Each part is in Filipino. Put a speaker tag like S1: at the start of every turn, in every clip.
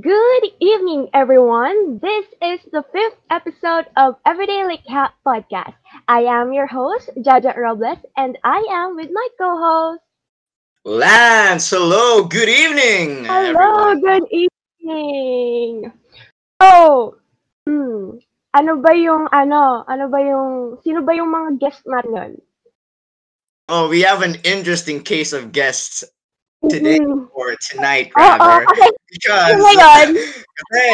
S1: Good evening, everyone. This is the fifth episode of Everyday Like Cat podcast. I am your host, Jaja Robles, and I am with my co-host.
S2: Lance, hello, good evening.
S1: Hello,
S2: everyone.
S1: good evening. Oh, hmm, ano ba yung ano, ano ba yung sino ba yung mga guest natin?
S2: Oh, we have an interesting case of guests today
S1: Mm.
S2: or tonight rather
S1: kasi
S2: because
S1: ngayon.
S2: kasi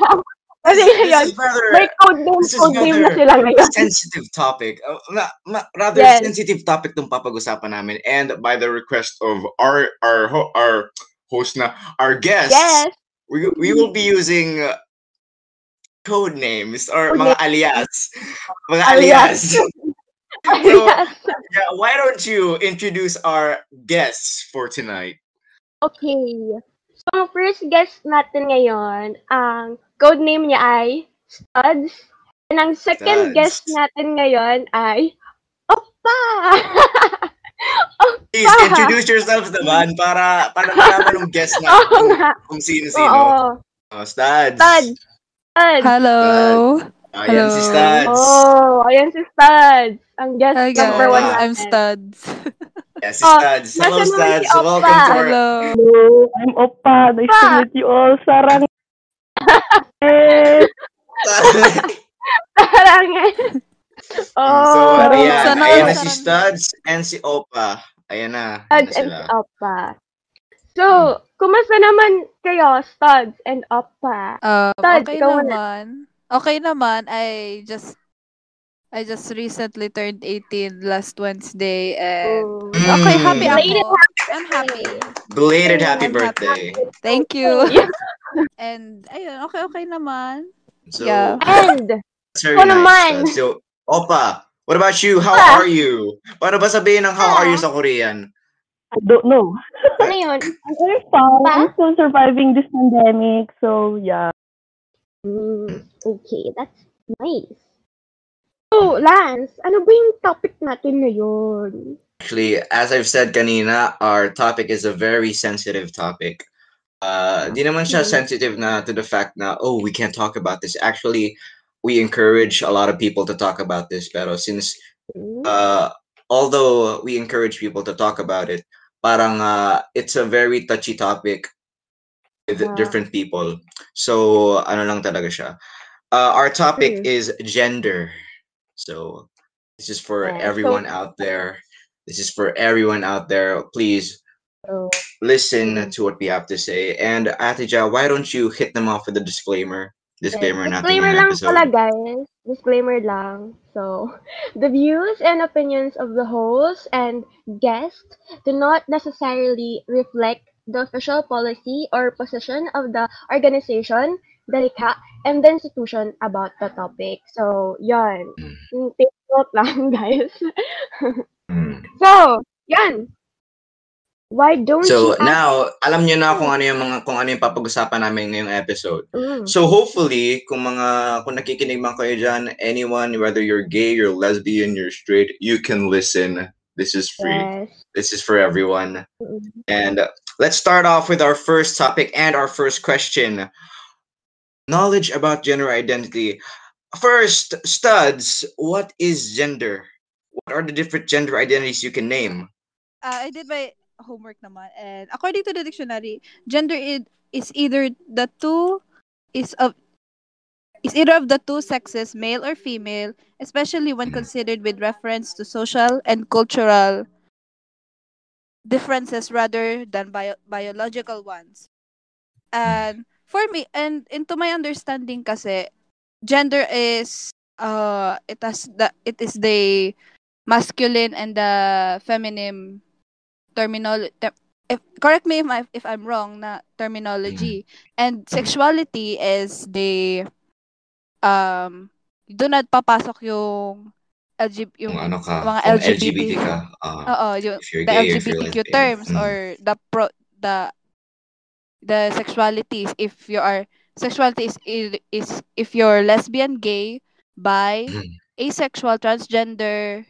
S1: kasi
S2: this, rather
S1: may code name, code name na sila ngayon.
S2: sensitive topic. Uh, ma- rather
S1: Yes.
S2: sensitive topic tong papag-usapan namin and by the request of our our ho- our host na our guests.
S1: Yes.
S2: We we will be using uh, code names or
S1: Code
S2: mga alias. Mga
S1: Alias.
S2: alias. So,
S1: Yes.
S2: yeah, why don't you introduce our guests for tonight?
S1: Okay. So, ang first guest natin ngayon, ang code name niya ay Studs. And ang second
S2: Studs.
S1: guest natin ngayon ay Oppa!
S2: Please introduce yourselves naman para para malaman ng guest
S1: Oo
S2: natin
S1: nga.
S2: kung sino-sino.
S1: Oo.
S2: Oh, Studs.
S1: Studs. Studs.
S3: Hello.
S2: Ayan si
S3: Hello.
S2: Studs.
S1: Oh, ayan si Studs. Ang guest
S3: Hi
S1: number
S3: guys,
S1: one
S2: Oppa.
S1: natin.
S3: I'm Studs.
S2: Yeah, si
S1: Oh,
S2: Studs. Hello,
S1: naman si
S2: Studs.
S1: Oppa.
S2: Welcome to our...
S3: Hello.
S4: Hello, I'm Oppa. Nice to meet you all. Sarang. Eh,
S1: Parang Oh,
S2: so,
S4: Sarang-
S2: ayan.
S3: Sana
S2: Ayan na si
S3: sarang-
S2: Studs and si Opa. Ayan na.
S1: Studs
S2: na
S1: and
S2: sila.
S1: si Oppa. So, kumusta naman kayo, Studs and Oppa?
S3: Um,
S1: Studs,
S3: okay
S1: ikaw muna.
S3: Okay naman. I just I just recently turned 18 last Wednesday and
S1: Oh.
S3: okay, happy
S2: Mm.
S1: Belated
S3: ako. I'm happy.
S2: Belated happy
S3: I'm
S2: birthday.
S3: Thank you.
S1: Yeah.
S3: And ayun, okay okay naman.
S2: So,
S3: Yeah.
S1: And,
S2: very
S1: Ako
S2: nice.
S1: naman.
S2: So, Opa, what about you? How
S1: Ah.
S2: are you? Paano ba sabihin ng how are you sa Korean?
S4: I don't know.
S1: ano yun?
S4: Fine. I'm still surviving this pandemic. So, yeah.
S1: Mm, okay, that's nice. So, Lance, ano ba yung topic natin ngayon?
S2: Actually, as I've said kanina, our topic is a very sensitive topic. Uh, di naman siya
S1: Mhm.
S2: sensitive na to the fact na, oh, we can't talk about this. Actually, we encourage a lot of people to talk about this. Pero since,
S1: Mm,
S2: uh, although we encourage people to talk about it, parang uh, it's a very touchy topic with different people. So, ano lang talaga siya. Uh, our topic
S1: Mm.
S2: is gender. So, this is for
S1: Yeah, so-
S2: everyone out there. This is for everyone out there. Please
S1: so,
S2: listen to what we have to say. And Atija, why don't you hit them off with a disclaimer? Disclaimer natin
S1: Disclaimer lang
S2: episode.
S1: pala, guys. Disclaimer lang. So, the views and opinions of the host and guest do not necessarily reflect the official policy or position of the organization, LICA, and the institution about the topic. So, yan.
S2: Mm.
S1: Mm, Take note lang, guys.
S2: Mm.
S1: So, yan. Why don't
S2: So
S1: you
S2: now, alam niyo na kung ano yung mga kung ano yung papag-usapan namin ngayong episode.
S1: Mm.
S2: So hopefully, kung mga kung nakikinig man kayo dyan, anyone whether you're gay, you're lesbian, you're straight, you can listen. This is free.
S1: Yes.
S2: This is for everyone.
S1: Mm.
S2: And let's start off with our first topic and our first question. Knowledge about gender identity. First, studs, what is gender? What are the different gender identities you can name?
S3: Uh, I did my homework naman and according to the dictionary, gender is, either the two is of is either of the two sexes, male or female, especially when
S2: Mhm.
S3: considered with reference to social and cultural differences rather than bio- biological ones. And for me, and into my understanding kasi, gender is uh it has the it is the masculine and the feminine terminology if correct me if I, if I'm wrong na terminology and sexuality is the um doon na papasok yung LG, yung
S2: Kung ano ka,
S3: mga LGBT.
S2: LGBT ka, uh,
S3: Oo, yung the
S2: gay,
S3: LGBTQ terms
S2: Mm.
S3: or the pro the the sexualities if you are sexuality is is if you're lesbian, gay, bi,
S2: Mm.
S3: asexual, transgender,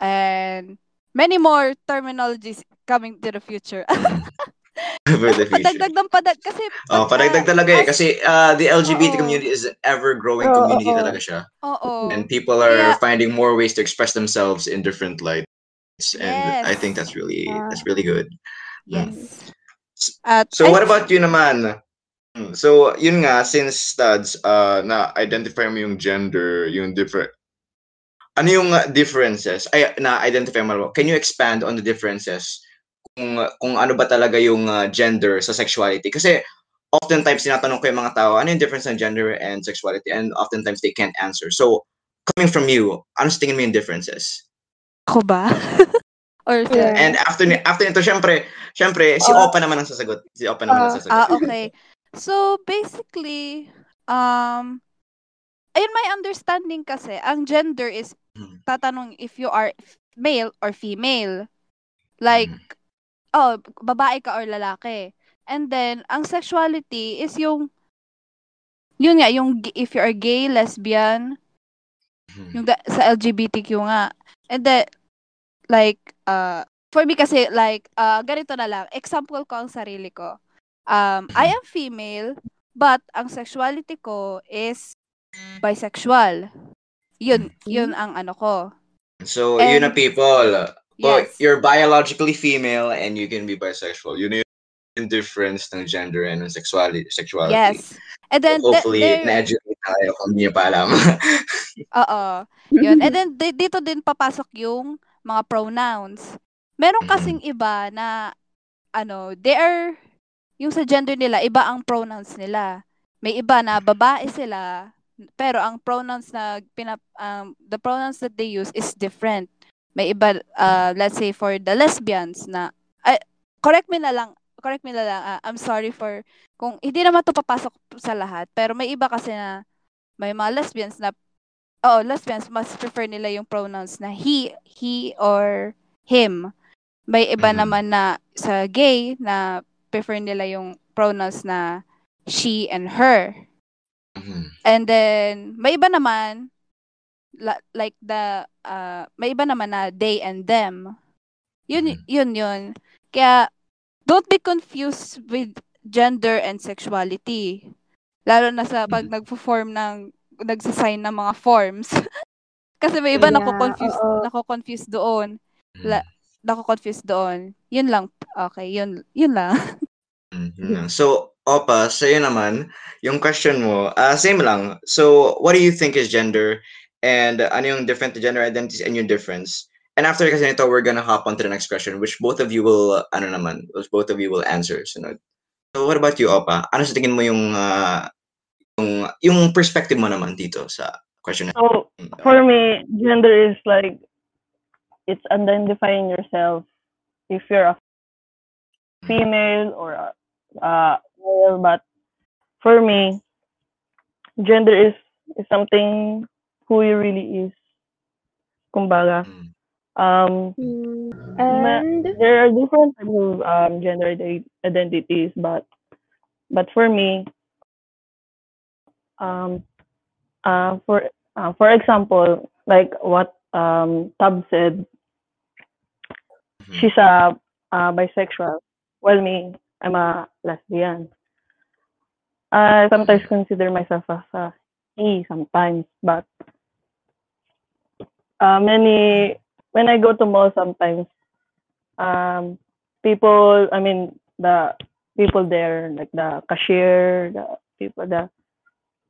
S3: and many more terminologies coming to the future.
S2: for the.
S3: Padagdag ng padag kasi
S2: Oh,
S3: pagka-
S2: padagdag talaga eh. Kasi uh, the LGBT
S3: Oo.
S2: community is an ever-growing
S1: Oo,
S2: community
S1: oo.
S2: talaga siya.
S3: Oo.
S2: And people are
S3: Kaya-
S2: finding more ways to express themselves in different lights. And I think that's really
S1: Yeah.
S2: that's really good.
S3: Yes. At
S2: So
S3: I
S2: what about you naman? Hmm, So, yun nga, since studs, uh, na-identify mo yung gender, yung different, ano yung uh, differences? Ay, na-identify mo, can you expand on the differences? Kung, kung ano ba talaga yung uh, gender sa sexuality? Kasi, oftentimes, tinatanong ko yung mga tao, ano yung difference ng gender and sexuality? And oftentimes, they can't answer. So, coming from you, ano sa tingin mo yung differences?
S3: ako ba? Or
S1: Yeah.
S2: And after after nito, syempre, syempre, si
S1: Oh.
S2: Opa naman ang sasagot. Si Opa naman ang
S1: Ah,
S2: sasagot.
S3: Ah, okay. So, basically, um, in my understanding kasi, ang gender is
S2: Hmm.
S3: tatanong if you are male or female. Like, oh, babae ka or lalaki. And then, ang sexuality is yung, yun nga, yung if you are gay, lesbian,
S2: Mhm.
S3: yung da- sa LGBTQ nga. And then, like, uh, for me kasi, like, uh, ganito na lang. Example ko ang sarili ko. Um, I am female, but ang sexuality ko is bisexual. Yun, yun ang ano ko.
S2: So, yun na
S3: And-
S2: people. Well,
S3: Yes.
S2: you're biologically female and you can be bisexual. Yun yung difference ng gender and ng sexuality. sexuality.
S3: Yes. And then,
S2: So
S3: th-
S2: hopefully,
S3: there-
S2: na-educate tayo kung hindi pa alam.
S3: Oo. Yun. And then, di- dito din papasok yung mga pronouns. Meron
S2: Mhm.
S3: kasing iba na, ano, they are, yung sa gender nila, iba ang pronouns nila. May iba na babae sila, pero ang pronouns na, pinap, um, the pronouns that they use is different. May iba, uh, let's say for the lesbians na, ay, correct me na lang, correct me na lang, ah, I'm sorry for, kung hindi naman to papasok sa lahat, pero may iba kasi na, may mga lesbians na oh, lesbians mas prefer nila yung pronouns na he, he or him. May iba
S2: Mhm.
S3: naman na sa gay na prefer nila yung pronouns na she and her.
S2: Mhm.
S3: And then may iba naman la- like the uh, may iba naman na they and them. Yun
S2: Mhm.
S3: yun yun. Kaya don't be confused with gender and sexuality. Lalo na sa pag
S2: Mhm.
S3: nagfo-form ng nagsasign ng mga forms. Kasi may iba
S1: Yeah,
S3: nako-confuse
S1: oo.
S3: nako-confuse doon. La- Nako-confuse doon. Yun lang. Okay, yun yun lang.
S2: Mm, yun lang. So, Opa, sa'yo naman, yung question mo, ah same lang. So, what do you think is gender? And uh, ano yung different gender identities and yung difference? And after kasi nito, we're gonna hop on to the next question, which both of you will, uh, ano naman, which both of you will answer. Sunod. So, what about you, Opa? Ano sa tingin mo yung, ah, yung, yung perspective mo naman dito sa question?
S4: So, for me, gender is like it's identifying yourself if you're a female or a, uh, male. But for me, gender is is something who you really is. Kumbaga,
S2: Mm.
S4: um,
S1: Mm, And
S4: there are different types of um, gender identities, but but for me, um, uh, for uh, for example, like what um, Tab said,
S2: Mhm.
S4: she's a uh, bisexual, Well, me, I'm a lesbian. I sometimes consider myself as a he sometimes, but uh, many when I go to mall sometimes, um, people, I mean the people there, like the cashier, the people, the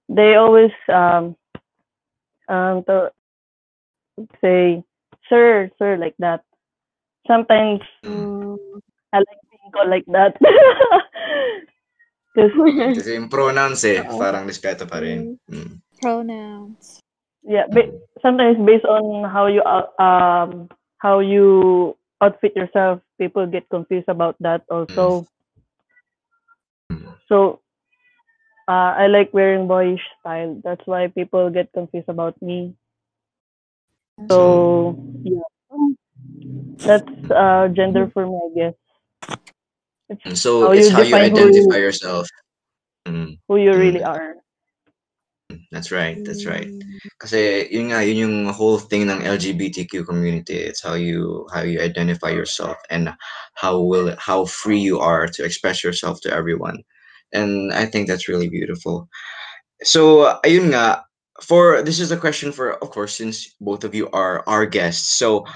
S4: they always um um to say sir, sir, like that. Sometimes
S1: mm,
S4: I like being called like that. Because
S2: Kasi yung pronouns eh,
S1: Oo.
S2: parang respeto pa rin. Mm.
S3: Pronouns.
S4: Yeah, but sometimes based on how you out- um how you outfit yourself, people get confused about that also.
S2: Mm.
S4: So uh, I like wearing boyish style. That's why people get confused about me. So yeah, that's uh, gender for me, I guess. It's
S2: So,
S4: How
S2: it's
S4: you
S2: how you
S4: who
S2: identify
S4: you-
S2: yourself. Mm.
S4: who you really
S2: Mm.
S4: are.
S2: That's right. That's right.
S1: Mm.
S2: Kasi yun nga, yun yung whole thing ng LGBTQ community. It's how you how you identify yourself and how will how free you are to express yourself to everyone. And I think that's really beautiful. So ayun nga, for this is a question for of course since both of you are our guests. So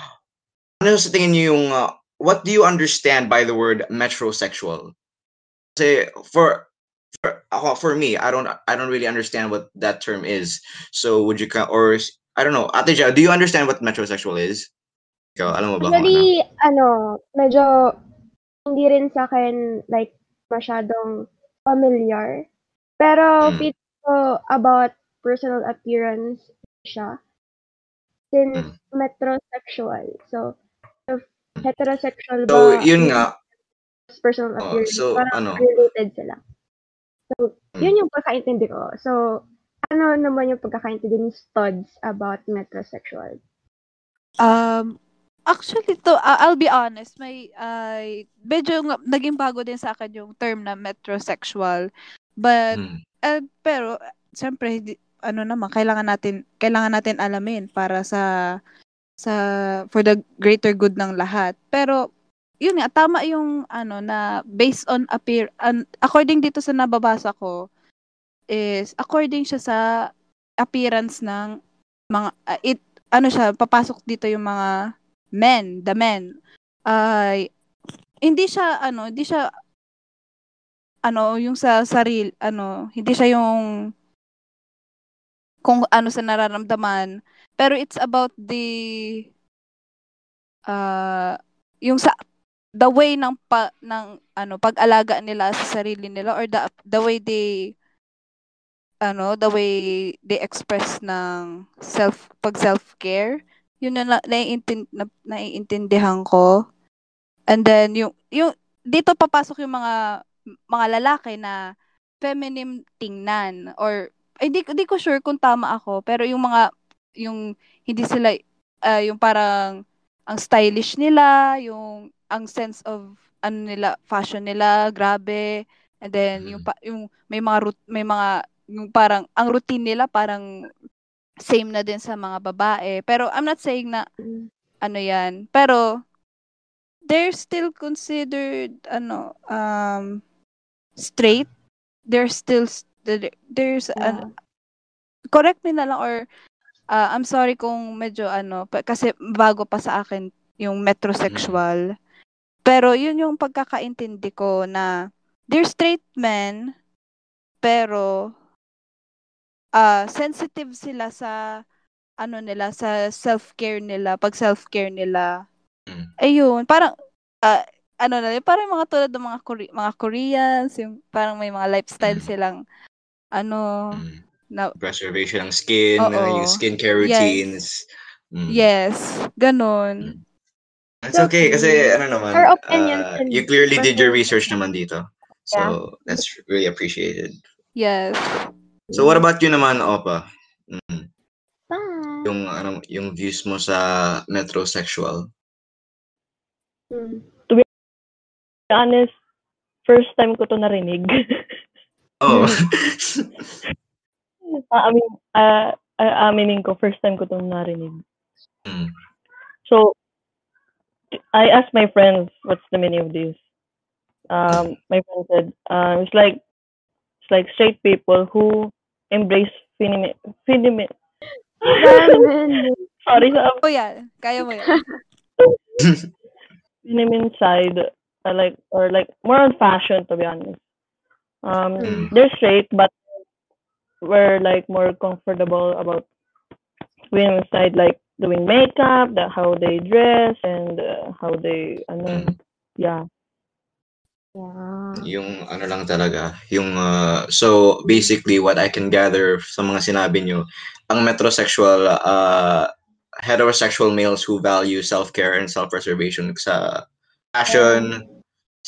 S2: ano sa tingin niyo yung uh, what do you understand by the word metrosexual? Kasi for for, for me, I don't I don't really understand what that term is. So would you or I don't know, Ate Ja, do you understand what metrosexual is? Ikaw, alam mo ba?
S1: Actually, ano, medyo hindi rin sa akin like masyadong familiar. Pero
S2: Mm.
S1: feel ko about personal appearance siya. Since
S2: Mm.
S1: metrosexual. So, if heterosexual
S2: So
S1: ba,
S2: yun nga,
S1: personal
S2: Oh,
S1: appearance,
S2: so,
S1: parang
S2: ano?
S1: related sila. So,
S2: Mm.
S1: yun yung pagkaintindi ko. So, ano naman yung pagkakaintindi ni Studs about metrosexual?
S3: Um, actually, to, uh, I'll be honest, may, ay medyo nga- naging bago din sa akin yung term na metrosexual. But,
S2: mm,
S3: eh, pero, siyempre, hindi, ano naman, kailangan natin, kailangan natin alamin para sa, sa, for the greater good ng lahat. Pero, yun nga, tama yung, ano, na, based on appear, an, according dito sa nababasa ko, is, according siya sa appearance ng mga, uh, it, ano siya, papasok dito yung mga men, the men, ay, hindi siya, ano, hindi siya, ano, yung sa saril, ano, hindi siya yung, kung ano sa nararamdaman, pero it's about the, uh, yung sa, the way ng pa, ng, ano, pag-alaga nila sa sarili nila or the, the way they, ano, the way they express ng self, pag self-care, yun na, na, naiintin, na naiintindihan ko. And then, yung, yung, dito papasok yung mga, mga lalaki na feminine tingnan or, ay, di, di ko sure kung tama ako, pero yung mga, yung, hindi sila, ah, yung parang, ang stylish nila, yung, ang sense of, ano nila, fashion nila, grabe. And then, yung,
S2: Mm.
S3: pa, yung, may mga, rout- may mga, yung parang, ang routine nila, parang, same na din sa mga babae. Pero, I'm not saying na,
S1: Mm.
S3: ano yan. Pero, they're still considered, ano, um, straight. They're still, there's,
S1: Yeah.
S3: an, correct me na lang or, uh, I'm sorry kung medyo, ano, pa- kasi bago pa sa akin yung metrosexual. Pero, yun yung pagkakaintindi ko na, they're straight men, pero, ah sensitive sila sa, ano nila, sa self-care nila, pag self-care nila.
S2: Mm.
S3: Ayun, parang, ah, ano na yun, parang mga tulad ng mga, Kore- mga Koreans, yung parang may mga lifestyle
S2: Mm.
S3: silang, ano,
S2: mm.
S3: na,
S2: preservation ng skin,
S3: Oo.
S2: yung skincare
S3: Yes.
S2: routines. Mm.
S3: yes, ganun.
S2: That's okay kasi ano naman,
S1: Our opinions
S2: uh, you clearly did your research naman dito. So, that's really appreciated.
S3: Yes.
S2: So, what about you naman, Opa? Mm.
S1: Bye.
S2: Yung, ano, yung views mo sa metrosexual?
S1: Mm.
S4: To be honest, first time ko to narinig.
S2: Oh.
S4: Ah, I mean, uh, aminin ko, first time ko to narinig.
S2: Mm.
S4: So, I asked my friends, what's the meaning of this? Um, my friend said, uh, it's like, it's like straight people who embrace feminine, feminine,
S1: Ramen.
S4: sorry, sa
S3: Oh, yan. Kaya mo yan.
S4: feminine side, uh, like, or like, more on fashion, to be honest. Um,
S2: Mm.
S4: they're straight, but we're like more comfortable about women's side, like doing makeup, the, how they dress, and uh, how they, ano,
S2: Mm.
S4: yeah.
S1: Yeah.
S2: yung ano lang talaga, yung uh, so basically what I can gather sa mga sinabi nyo, ang metrosexual uh, heterosexual males who value self-care and self-preservation sa fashion,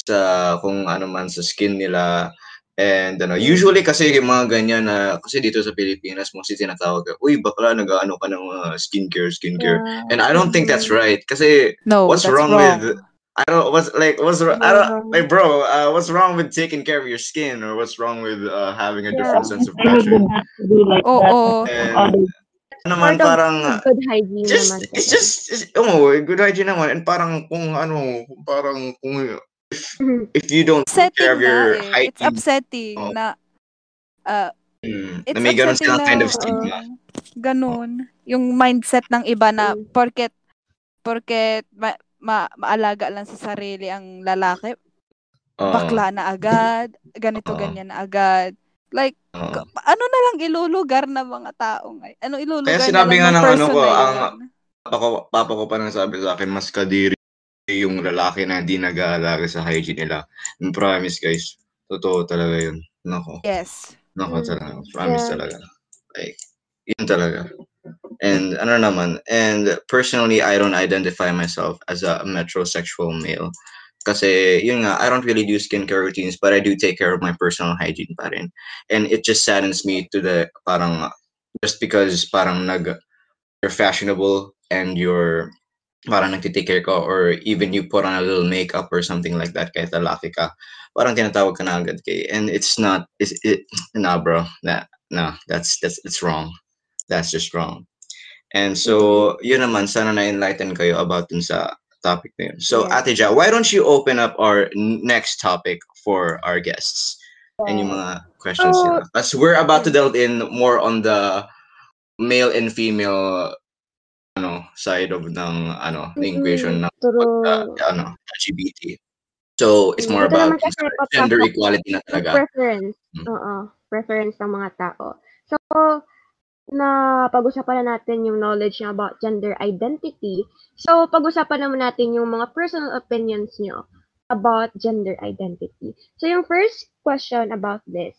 S2: sa kung ano man sa skin nila, and ano, usually kasi yung mga ganyan na, kasi dito sa Pilipinas, mostly tinatawag, uy, bakla, nag-ano ka ng uh, skincare, skincare.
S1: Yeah.
S2: And I don't think that's right. Kasi
S3: No,
S2: what's
S3: that's
S2: wrong,
S3: wrong.
S2: with I don't what's like what's I don't like bro. Uh, what's wrong with taking care of your skin, or what's wrong with uh, having a different
S1: Yeah.
S2: sense of fashion?
S3: Oo.
S4: that.
S2: And
S4: Others.
S2: naman
S1: Part of
S2: parang
S1: good hygiene
S2: just
S1: naman.
S2: it's just it's, oh good hygiene naman and parang kung ano parang kung
S1: Mhm.
S2: if you don't take care of your
S3: na eh. It's
S2: hygiene
S3: upsetting
S2: Oh.
S3: na uh,
S2: mm,
S3: it's
S2: na may ganun
S3: na
S2: kind of stigma
S3: ganun. Yung mindset ng iba na
S1: Mm.
S3: porket porket ma, ma, maalaga lang sa sarili ang lalaki,
S2: Oo.
S3: bakla na agad, ganito
S2: Oo.
S3: ganyan na agad. Like ka- ano na lang ilulugar ng mga tao ngay. Ano ilulugar
S2: Kaya
S3: na
S2: sinabi nga
S3: lang ng
S2: ano ko,
S3: na
S2: ang
S3: yun.
S2: papa ko, papa ko pa nang sabi sa akin, mas kadiri yung lalaki na hindi nag-aalaga sa hygiene nila. And promise guys, totoo talaga yun. Nako,
S3: Yes.
S2: nako
S1: Mm.
S2: talaga. Promise
S1: Yeah.
S2: talaga. Like, yun talaga. And ano naman, and personally, I don't identify myself as a metrosexual male. Kasi, yun nga, I don't really do skincare routines, but I do take care of my personal hygiene pa rin. And it just saddens me to the, parang, just because parang nag, you're fashionable and you're, parang nagtitake care ka, or even you put on a little makeup or something like that, kahit lalaki ka, parang tinatawag ka na agad kay, and it's not, it's, it, nah bro, nah, nah, that's, that's, it's wrong. That's just wrong. And so, yun naman, sana na-enlighten kayo about dun sa topic na yun. So,
S1: Yeah.
S2: Ate Ja, why don't you open up our next topic for our guests? And yung mga questions
S1: So-
S2: nila. As we're about to delve in more on the male and female ano side of ng ano the equation ng
S1: True.
S2: uh, ano LGBT. So, it's more
S1: Ito
S2: about
S1: kasi papasok
S2: gender equality na talaga.
S1: preference.
S2: Mm.
S1: Oo. Preference ng mga tao. So, na pag-usapan na natin yung knowledge niya about gender identity. So, pag-usapan naman natin yung mga personal opinions niyo about gender identity. So, yung first question about this.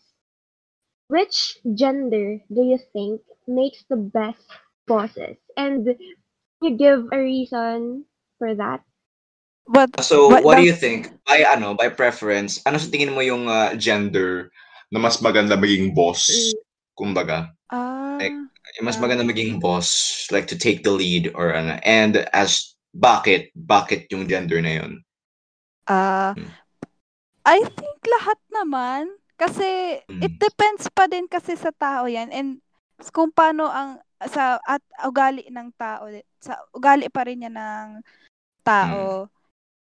S1: Which gender do you think makes the best bosses? And you give a reason for that?
S3: But
S2: So,
S3: But
S2: what do you think? By ano, by preference, ano sa tingin mo yung uh, gender na mas maganda maging boss?
S1: Mm.
S2: Kumbaga,
S3: ah
S2: Like, mas maganda maging boss, like to take the lead or ano. And as bakit, bakit yung gender na yun?
S3: ah
S2: Mm.
S3: I think lahat naman kasi it
S2: Mm.
S3: depends pa din kasi sa tao yan and kung paano ang sa at ugali ng tao sa ugali pa rin yan ng tao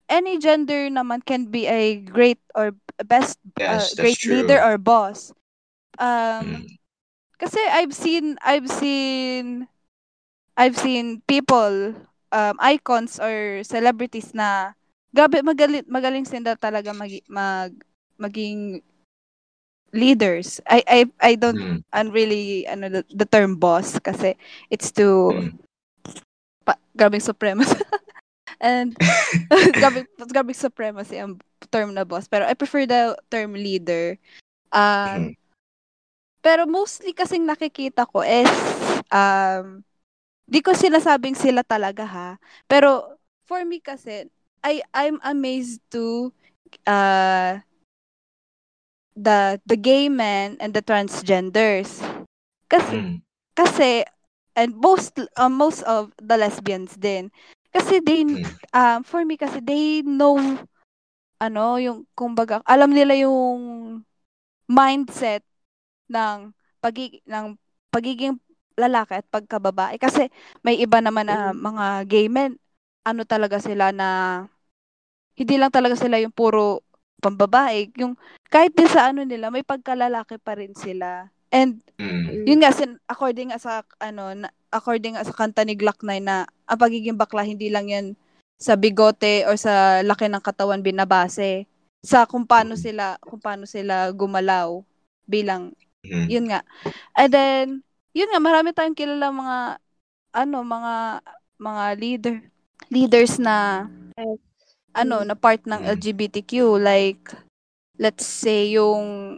S3: any gender naman can be a great or best uh,
S2: Yes, that's
S3: great
S2: true.
S3: leader or boss um
S2: Mm.
S3: kasi I've seen I've seen I've seen people um icons or celebrities na grabe magaling magaling sila talaga mag, mag maging leaders. I I I don't
S2: Mm.
S3: un really ano the, the term boss kasi it's too
S2: Mm.
S3: pa, grabing supremacy. And grabing grabing supremacy ang term na boss. Pero I prefer the term leader. Um,
S2: Mm.
S3: pero mostly kasing nakikita ko is um di ko sinasabing sila talaga ha. Pero for me kasi I I'm amazed to uh the the gay men and the transgenders. Kasi
S2: Mm.
S3: kasi and most uh, most of the lesbians din. Kasi they
S2: Mm.
S3: um for me kasi they know ano yung kumbaga alam nila yung mindset ng pagiging ng pagiging lalaki at pagkababae kasi may iba naman na mga gay men ano talaga sila na hindi lang talaga sila yung puro pambabae yung kahit din sa ano nila may pagkalalaki pa rin sila and
S2: Mm.
S3: yun nga sin according sa ano na, according sa kanta ni Glock 9 na ang pagiging bakla hindi lang yan sa bigote or sa laki ng katawan binabase sa kung paano sila kung paano sila gumalaw bilang
S2: Mm.
S3: yun nga and then yun nga marami tayong kilala mga ano mga mga leader leaders na
S1: Yes.
S3: Ano na part ng
S2: Mm.
S3: LGBTQ like let's say yung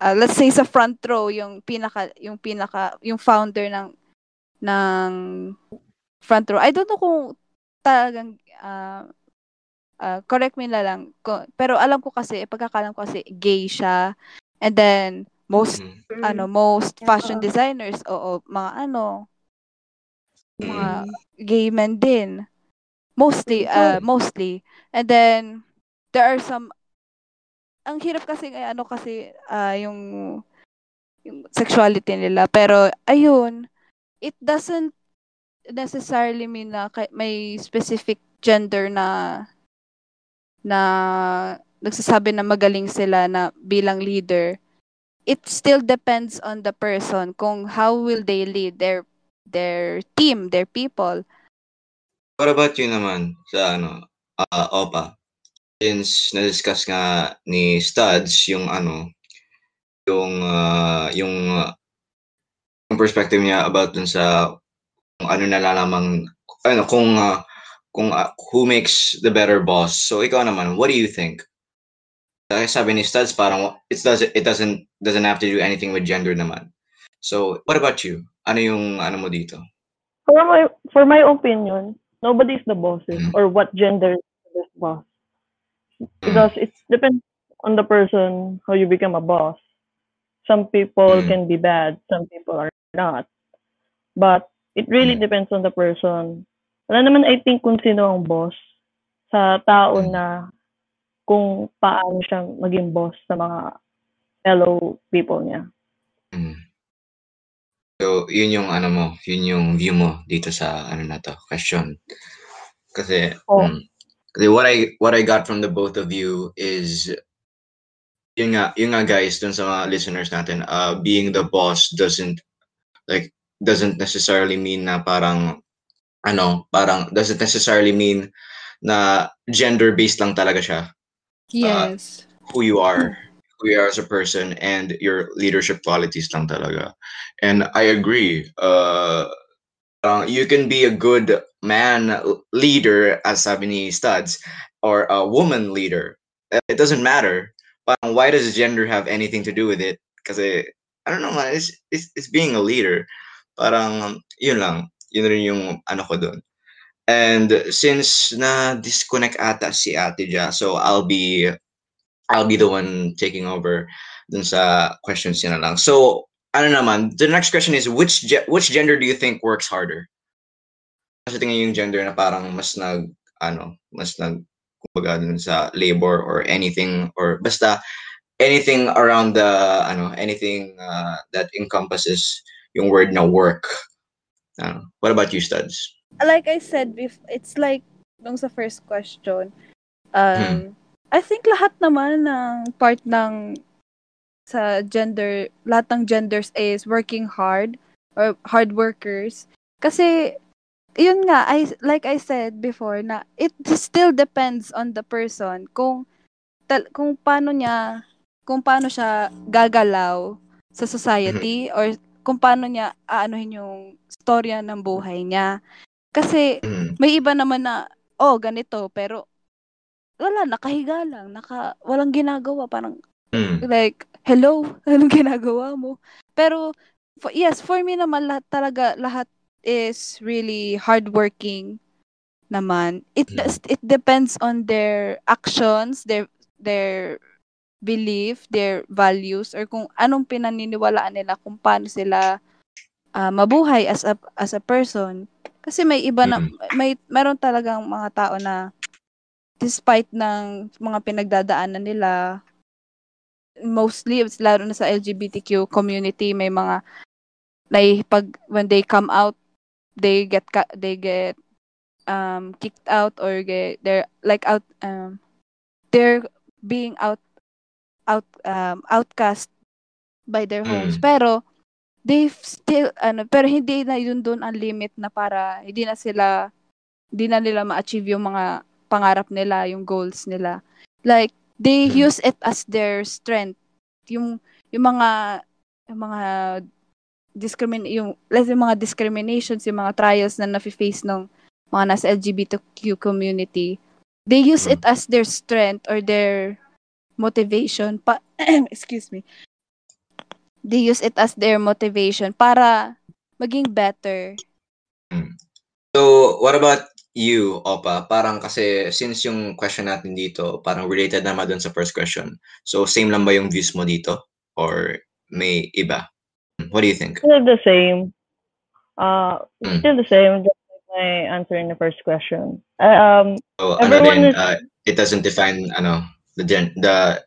S3: ah, let's say sa front row yung pinaka yung pinaka yung founder ng ng front row I don't know kung talagang ah, ah, correct me na lang pero alam ko kasi pagkakalam ko kasi gay siya and then most
S2: Mm.
S3: ano most fashion designers oo mga ano mga
S2: Mm.
S3: gay men din Mostly, uh, mostly. And then, there are some, ang hirap kasi, eh, ano kasi, ah, yung, yung sexuality nila. Pero, ayun, it doesn't necessarily mean na may specific gender na na nagsasabi na magaling sila na bilang leader. It still depends on the person kung how will they lead their their team, their people.
S2: What about you naman sa ano, ah, OPA? Since na-discuss nga ni Studs yung ano, yung ah, yung ah, perspective niya about dun sa kung ano nalalamang ano kung ah, kung ah, who makes the better boss. So ikaw naman, what do you think? Dahil sabi ni Studs parang it doesn't it doesn't doesn't have to do anything with gender naman. So what about you? Ano yung ano mo dito?
S4: For my for my opinion, nobody is the boss eh,
S2: Mhm.
S4: or what gender is the boss. Because it depends on the person how you become a boss. Some people
S2: Mhm.
S4: can be bad, some people are not. But it really depends on the person. Wala naman I think kung sino ang boss sa tao na kung paano siya maging boss sa mga fellow people niya.
S2: So, yun yung ano mo, yun yung view mo dito sa ano na to, question. Kasi,
S4: Oh.
S2: mm, kasi what I what I got from the both of you is yun nga, yun nga guys, dun sa mga listeners natin, uh, being the boss doesn't like doesn't necessarily mean na parang ano, parang doesn't necessarily mean na gender based lang talaga siya.
S3: Yes.
S2: who you are, who you are as a person, and your leadership qualities lang talaga. And I agree. Uh, uh, you can be a good man leader, as sabi ni Studs, or a woman leader. It doesn't matter. Parang why does gender have anything to do with it? Kasi, I don't know man, it's, it's, it's being a leader. Parang, yun lang. Yun rin yung ano ko dun. And since na disconnect ata si Ate Ja, so I'll be I'll be the one taking over dun sa questions na lang. So, ano naman, the next question is which ge- which gender do you think works harder? Kasi tingin yung gender na parang mas nag ano, mas nag kumbaga dun sa labor or anything or basta anything around the ano, anything uh, that encompasses yung word na work. Ano, what about you, Studs?
S3: Like I said, bef- it's like nung sa first question, um, I think lahat naman ng part ng sa gender, lahat ng genders is working hard or hard workers. Kasi, yun nga, I, like I said before, na it still depends on the person kung tal- kung paano niya, kung paano siya gagalaw sa society or kung paano niya aanuhin yung storya ng buhay niya. Kasi,
S2: Mm,
S3: may iba naman na, oh, ganito, pero wala, nakahiga lang, naka, walang ginagawa, parang,
S2: mm,
S3: like, hello, anong ginagawa mo? Pero, for, yes, for me naman, lahat talaga, lahat is really hardworking naman. It,
S2: Mm.
S3: it depends on their actions, their, their belief, their values, or kung anong pinaniniwalaan nila, kung paano sila ah, mabuhay as a, as a person. Kasi may iba na, may, meron talagang mga tao na, despite ng mga pinagdadaanan nila, mostly, lalo na sa LGBTQ community, may mga, like, pag, when they come out, they get, they get, um, kicked out or get, they're, like, out, um, they're being out, out, um, outcast by their homes.
S2: Mm.
S3: Pero, they still, ano, pero hindi na yun doon ang limit na para, hindi na sila, hindi na nila ma-achieve yung mga pangarap nila, yung goals nila. Like, they
S2: Mm.
S3: use it as their strength. Yung, yung mga, yung mga discrimin yung let's say mga discriminations, yung mga trials na nafe-face ng mga nasa LGBTQ community, they use
S2: Mm.
S3: it as their strength or their motivation pa excuse me. They use it as their motivation para maging better.
S2: So, what about you, Opa? Parang kasi since yung question natin dito, parang related naman dun sa first question. So, same lang ba yung views mo dito? Or may iba? What do you think?
S4: Still the same. Uh,
S2: Mm.
S4: still the same. Just like my answer in the first question. I, um,
S2: So, ano
S4: Everyone
S2: rin,
S4: is-
S2: uh, it doesn't define, ano, the gen, the,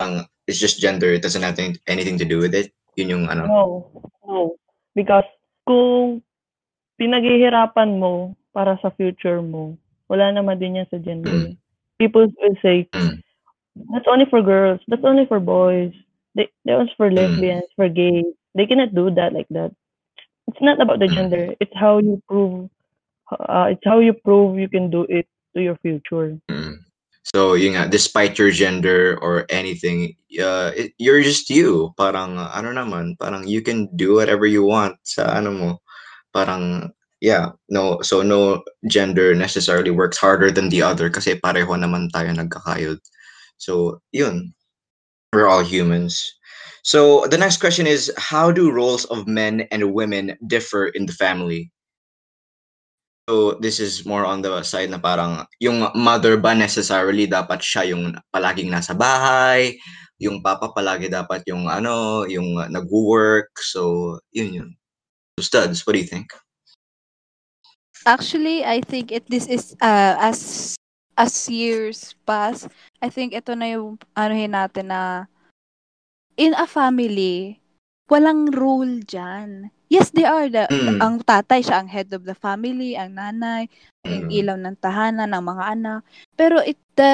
S2: ang, it's just gender. It doesn't have anything, anything to do with it. Yun yung, ano.
S4: no, no. Because kung pinaghihirapan mo para sa future mo, wala naman din yan sa gender. People will say, that's only for girls, that's only for boys, they, that was for lesbians, for gays. They cannot do that like that. It's not about the gender. It's how you prove, uh, it's how you prove you can do it to your future.
S2: So, yun nga, despite your gender or anything, uh, it, you're just you. Parang, ano naman, parang you can do whatever you want sa ano mo. Parang, yeah, no, so no gender necessarily works harder than the other kasi pareho naman tayo nagkakayod. So, yun. We're all humans. So, the next question is, how do roles of men and women differ in the family? So, this is more on the side na parang yung mother ba necessarily dapat siya yung palaging nasa bahay, yung papa palagi dapat yung ano, yung nag-work. So, yun yun. So, studs, what do you think?
S3: Actually, I think it this is uh, as as years pass, I think ito na yung anuhin natin na in a family, walang rule dyan. Yes, they are the
S2: Mm.
S3: ang tatay siya ang head of the family, ang nanay, yung
S2: Mm.
S3: ilaw ng tahanan ng mga anak. Pero it the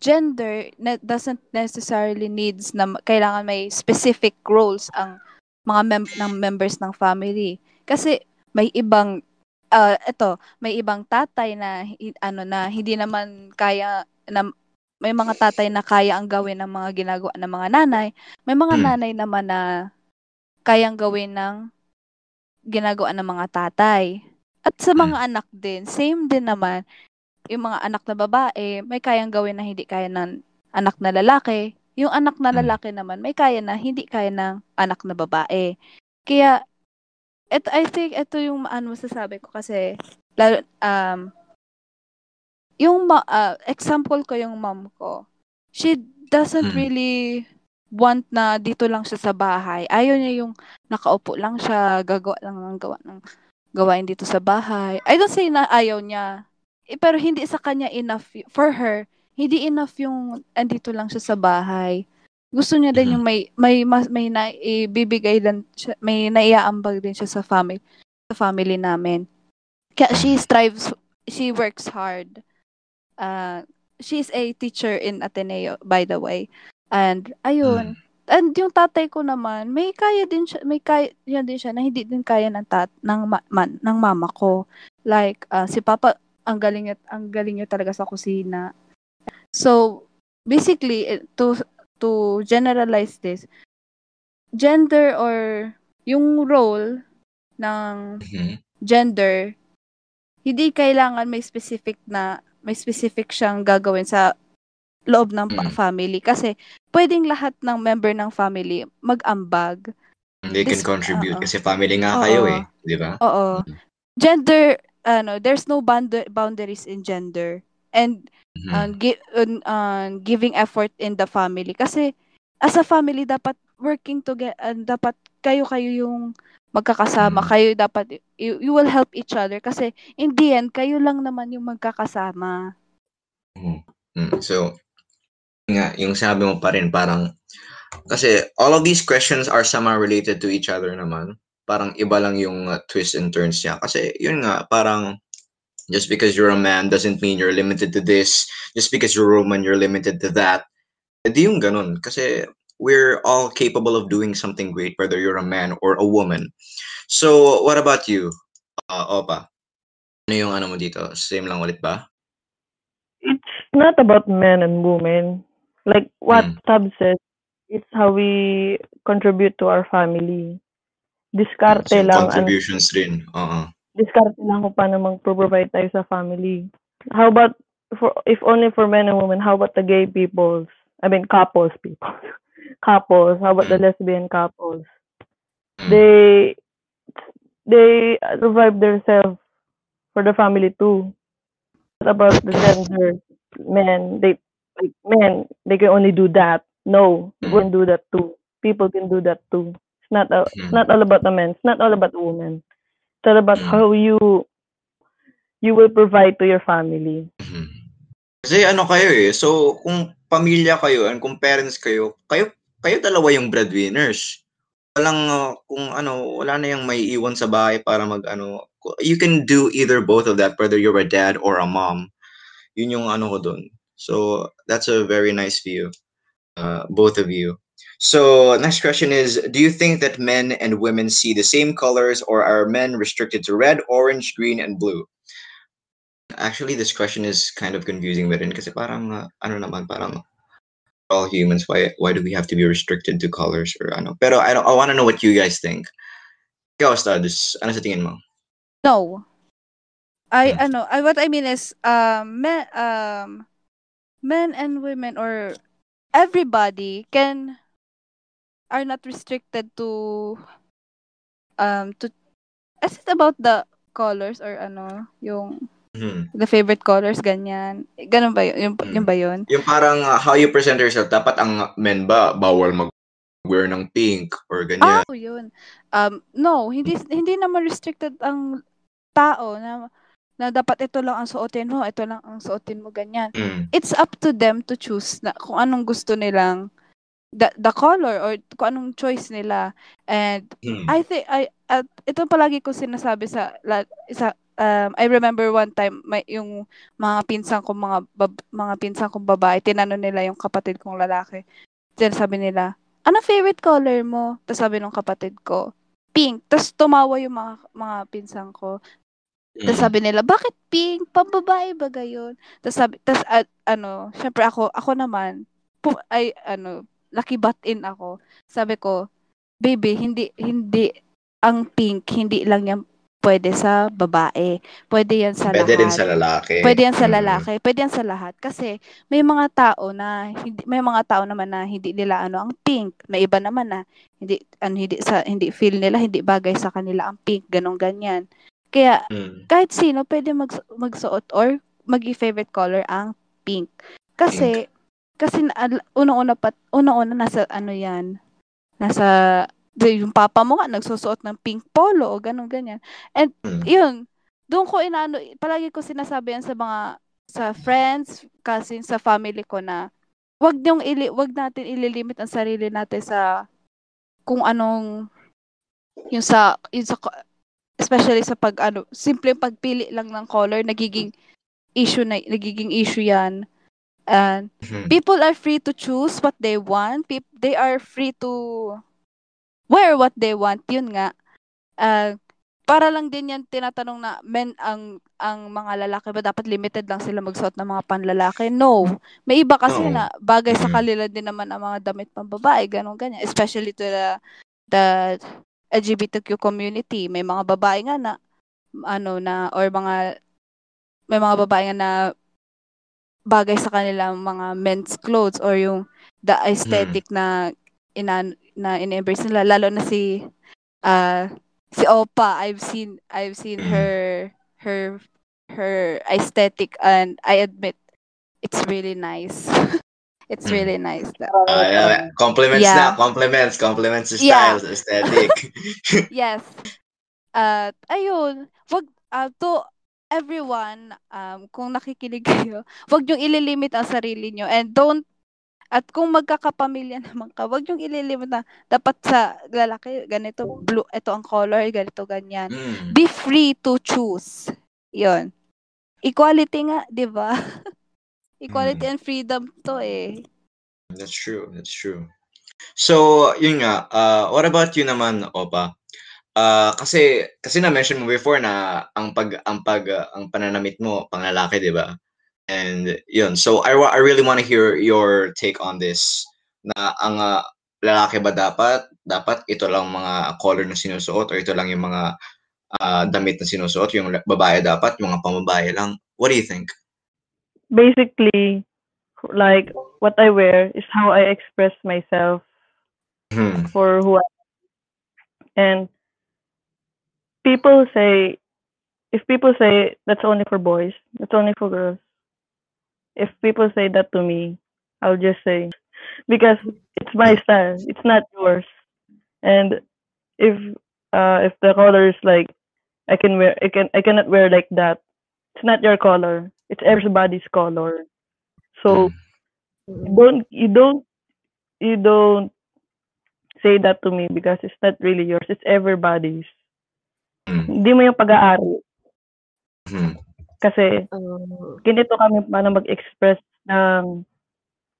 S3: gender ne- doesn't necessarily needs na kailangan may specific roles ang mga mem- ng members ng family. Kasi may ibang ah ito, may ibang tatay na ano na hindi naman kaya na may mga tatay na kaya ang gawin ng mga ginagawa ng mga nanay. May mga
S2: Mm.
S3: nanay naman na kayang gawin ng ginagawa ng mga tatay. At sa mga anak din, same din naman. Yung mga anak na babae, may kayang gawin na hindi kaya ng anak na lalaki. Yung anak na
S2: Mm.
S3: lalaki naman, may kaya na hindi kaya ng anak na babae. Kaya, et, I think ito yung ano masasabi ko kasi, lalo, um, yung ma- ah, example ko yung mom ko, she doesn't
S2: Mm.
S3: really want na dito lang siya sa bahay. Ayaw niya yung nakaupo lang siya, gagawa lang ng gawa ng gawain dito sa bahay. I don't say na ayaw niya. Eh, pero hindi sa kanya enough for her. Hindi enough yung andito lang siya sa bahay. Gusto niya din
S2: Mhm.
S3: yung may may mas may naibibigay din siya, may naiaambag din siya sa family sa family namin. Kaya she strives she works hard. Uh, she's a teacher in Ateneo by the way. And ayun, and yung tatay ko naman, may kaya din siya, may kaya yan din siya na hindi din kaya ng tat ng ma- man, ng mama ko. Like ah, si Papa ang galing niya, ang galing niya talaga sa kusina. So basically eh, to to generalize this, gender or yung role ng
S2: Mhm.
S3: gender hindi kailangan may specific na may specific siyang gagawin sa loob ng
S2: Mm.
S3: family kasi pwedeng lahat ng member ng family mag-ambag.
S2: They can
S3: This-
S2: contribute
S3: oo.
S2: kasi family nga kayo
S3: Oo.
S2: eh. Di ba?
S3: Oo.
S2: Mhm.
S3: Gender ano, there's no bound- boundaries in gender and
S2: Mhm.
S3: uh, gi- un- uh, giving effort in the family kasi as a family dapat working together dapat kayo kayo yung magkakasama
S2: Mm.
S3: kayo dapat you, you will help each other kasi in the end kayo lang naman yung magkakasama
S2: Mm, So, nga, yung sabi mo pa rin, parang, kasi all of these questions are somehow related to each other naman. Parang iba lang yung uh, twist and turns niya. Kasi, yun nga, parang, just because you're a man doesn't mean you're limited to this. Just because you're a woman, you're limited to that. Hindi yung ganun. Kasi, we're all capable of doing something great, whether you're a man or a woman. So, what about you, uh, Opa? Ano yung ano mo dito? Same lang ulit ba?
S4: It's not about men and women. Like what
S2: Mm.
S4: Tab said, it's how we contribute to our family. Diskarte
S2: So,
S4: lang. ang-
S2: contributions rin. Oo.
S4: Diskarte lang kung paano mag-provide tayo sa family. How about, for if only for men and women, how about the gay peoples? I mean, couples people. couples. How about the lesbian couples? They, they revive themselves for the family too. What about the gender? Men, they, like, men, they can only do that. No, women do that too. People can do that too. It's not, a, it's not all about the men. It's not all about the women. It's all about
S2: Mm.
S4: how you you will provide to your family.
S2: Mhm. Kasi ano kayo eh, so kung pamilya kayo and kung parents kayo, kayo kayo dalawa yung breadwinners. Walang uh, kung ano, wala na yung may iwan sa bahay para mag ano, you can do either both of that whether you're a dad or a mom. Yun yung ano ko dun. So that's a very nice view. Uh, both of you. So next question is do you think that men and women see the same colors or are men restricted to red, orange, green and blue? Actually, this question is kind of confusing ba rin kasi parang uh, ano naman parang all humans why why do we have to be restricted to colors or ano pero I don't I want to know what you guys think ikaw Studs ano sa tingin mo
S3: No. I
S2: Hmm.
S3: ano, I what I mean is um men um men and women or everybody can are not restricted to um to is it about the colors or ano yung
S2: Hmm.
S3: the favorite colors ganyan ganun ba yun yung,
S2: Hmm.
S3: yung ba yun
S2: yung parang uh, how you present yourself dapat ang men ba bawal mag wear ng pink or ganyan
S3: Ah, yun. Um, no, hindi hindi naman restricted ang tao na na dapat ito lang ang suotin mo, ito lang ang suotin mo ganyan.
S2: Mm.
S3: It's up to them to choose na kung anong gusto nilang the, the color or kung anong choice nila. And
S2: Mm.
S3: I think I at ito palagi ko sinasabi sa la, sa um, I remember one time may yung mga pinsan ko mga bab, mga pinsan kong babae tinanong nila yung kapatid kong lalaki. Then sabi nila, "Ano favorite color mo?" Tapos sabi ng kapatid ko, "Pink." Tapos tumawa yung mga mga pinsan ko. Tapos sabi nila, "Bakit pink? Pambabae ba gayon?" Tapos sabi tapos at, ano, syempre ako ako naman pu- ay ano, lucky butt in ako. Sabi ko, "Baby, hindi hindi ang pink hindi lang yan pwede sa babae. Pwede yan sa
S2: pwede
S3: lahat.
S2: din sa lalaki
S3: Pwede yan sa
S2: Mm.
S3: lalaki, pwede yan sa lahat kasi may mga tao na hindi may mga tao naman na hindi nila ano ang pink. May iba naman na hindi ano hindi sa hindi feel nila hindi bagay sa kanila ang pink, ganong ganyan. Kaya
S2: Mm.
S3: kahit sino pwede mag magsuot or magi favorite color ang pink. Kasi kasi unang-una pa unang-una nasa ano 'yan. Nasa yung papa mo nga nagsusuot ng pink polo o ganun ganyan. And
S2: Mm.
S3: yun, doon ko inaano, palagi ko sinasabi yan sa mga sa friends, cousins, sa family ko na wag niyong ili, wag natin ililimit ang sarili natin sa kung anong yung sa yung sa especially sa pag ano, simpleng pagpili lang ng color nagiging issue na nagiging issue yan. And
S2: Mhm.
S3: people are free to choose what they want. Peop- they are free to wear what they want. Yun nga. Ah, para lang din yan tinatanong na men ang ang mga lalaki ba dapat limited lang sila magsuot ng mga panlalaki? No. May iba kasi
S2: Oo.
S3: na bagay sa
S2: Mhm.
S3: kanila din naman ang mga damit pang babae, ganun ganyan. Especially to the the LGBTQ community. May mga babae nga na ano na or mga may mga babae nga na bagay sa kanilang mga men's clothes or yung the aesthetic na ina na in-embrace nila lalo na si ah si Opa I've seen I've seen
S2: Mm.
S3: her her her aesthetic and I admit it's really nice it's
S2: Mm.
S3: really nice
S2: Ah, yeah. compliments
S3: Yeah.
S2: na compliments compliments to
S3: Yeah.
S2: styles aesthetic
S3: yes at ayun wag ah, to everyone um kung nakikinig kayo wag niyo ililimit ang sarili niyo and don't at kung magkakapamilya naman ka wag niyo ililimit na dapat sa lalaki ganito blue ito ang color ganito ganyan
S2: Mm.
S3: be free to choose yon equality nga di ba equality
S2: Mm.
S3: and freedom to eh
S2: That's true. That's true. So, yun nga. Uh, what about you naman, Opa? Uh, kasi kasi na mention mo before na ang pag ang pag uh, ang pananamit mo panglalaki, 'di ba? And yun. So I wa- I really want to hear your take on this na ang uh, lalaki ba dapat dapat ito lang mga color na sinusuot or ito lang yung mga uh, damit na sinusuot, yung la- babae dapat yung mga pambabae lang. What do you think?
S4: Basically, like what I wear is how I express myself
S2: Hmm.
S4: for who I am. and people say if people say that's only for boys, that's only for girls. If people say that to me, I'll just say because it's my style, it's not yours. And if uh if the color is like I can wear I can I cannot wear like that, it's not your color. It's everybody's color. So don't you don't you don't say that to me because it's not really yours. It's everybody's. Hindi mo yung pag-aari.
S2: Mhm.
S4: Kasi
S1: Oh.
S4: ganito kami para mag-express ng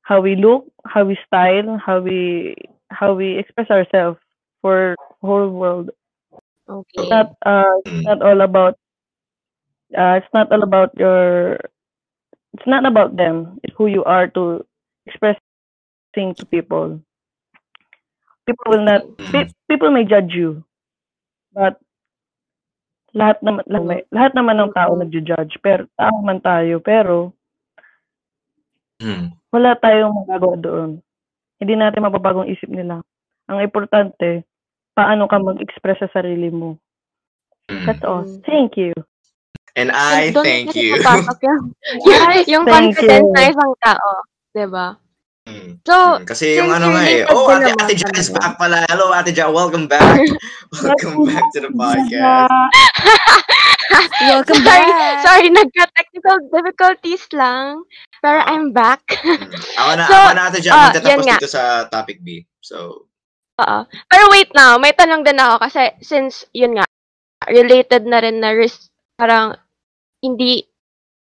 S4: how we look, how we style, how we how we express ourselves for whole world.
S1: Okay.
S4: It's not uh it's
S2: Mm.
S4: not all about uh it's not all about your it's not about them. It's who you are to express things to people. People will not pe- people may judge you. But lahat naman lahat, may- lahat naman ng tao nagjo-judge pero tao man tayo pero
S2: Mhm.
S4: wala tayong magagawa doon. Hindi natin mapapagong isip nila. Ang importante, paano ka mag-express sa sarili mo.
S2: Mhm.
S4: That's all.
S1: Mm.
S4: Thank you.
S2: And I
S1: Doon
S2: thank you.
S1: papasok yung,
S4: Thank
S1: confidence
S4: you.
S1: ng isang tao. 'di ba?
S2: Mm.
S1: So,
S2: Mm, Kasi yung ano nga eh. Oh, Ate, Ate Ja is back pala. Hello, Ate Ja. Welcome back. Welcome back to the podcast.
S3: Welcome
S1: sorry,
S3: back.
S1: sorry, nagka-technical difficulties lang. Pero I'm back.
S2: Mm. Ako na,
S1: So,
S2: ako na Ate Ja.
S1: ah,
S2: Magtatapos dito sa topic B. So,
S1: Oo. Pero wait now, may tanong din ako kasi since yun nga, related na rin na res- parang hindi,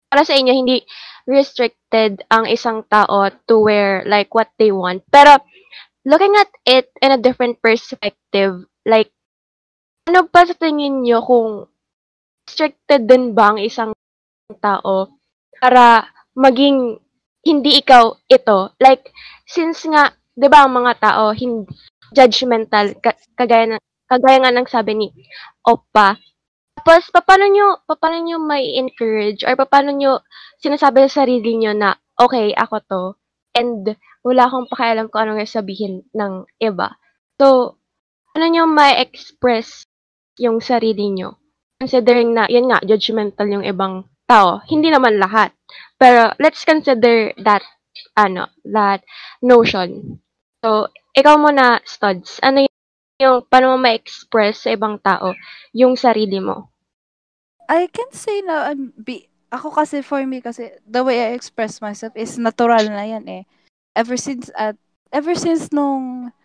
S1: para sa inyo, hindi restricted ang isang tao to wear like what they want. Pero looking at it in a different perspective, like, ano pa sa tingin nyo kung restricted din ba ang isang tao para maging hindi ikaw ito? Like, since nga, di ba ang mga tao, hindi, judgmental, ka- kagaya, na, kagaya nga ng sabi ni Oppa. Tapos, paano nyo, paano nyo may encourage or paano nyo sinasabi sa sarili nyo na, okay, ako to, and wala akong pakialam kung ano nga sabihin ng iba. So, ano nyo may express yung sarili nyo? Considering na, yun nga, judgmental yung ibang tao. Hindi naman lahat. Pero, let's consider that, ano, that notion. So, ikaw muna, Studs. Ano yung, paano mo ma-express sa ibang tao yung sarili mo?
S3: I can say na I'm be ako kasi for me kasi the way I express myself is natural na yan eh. Ever since at ever since nung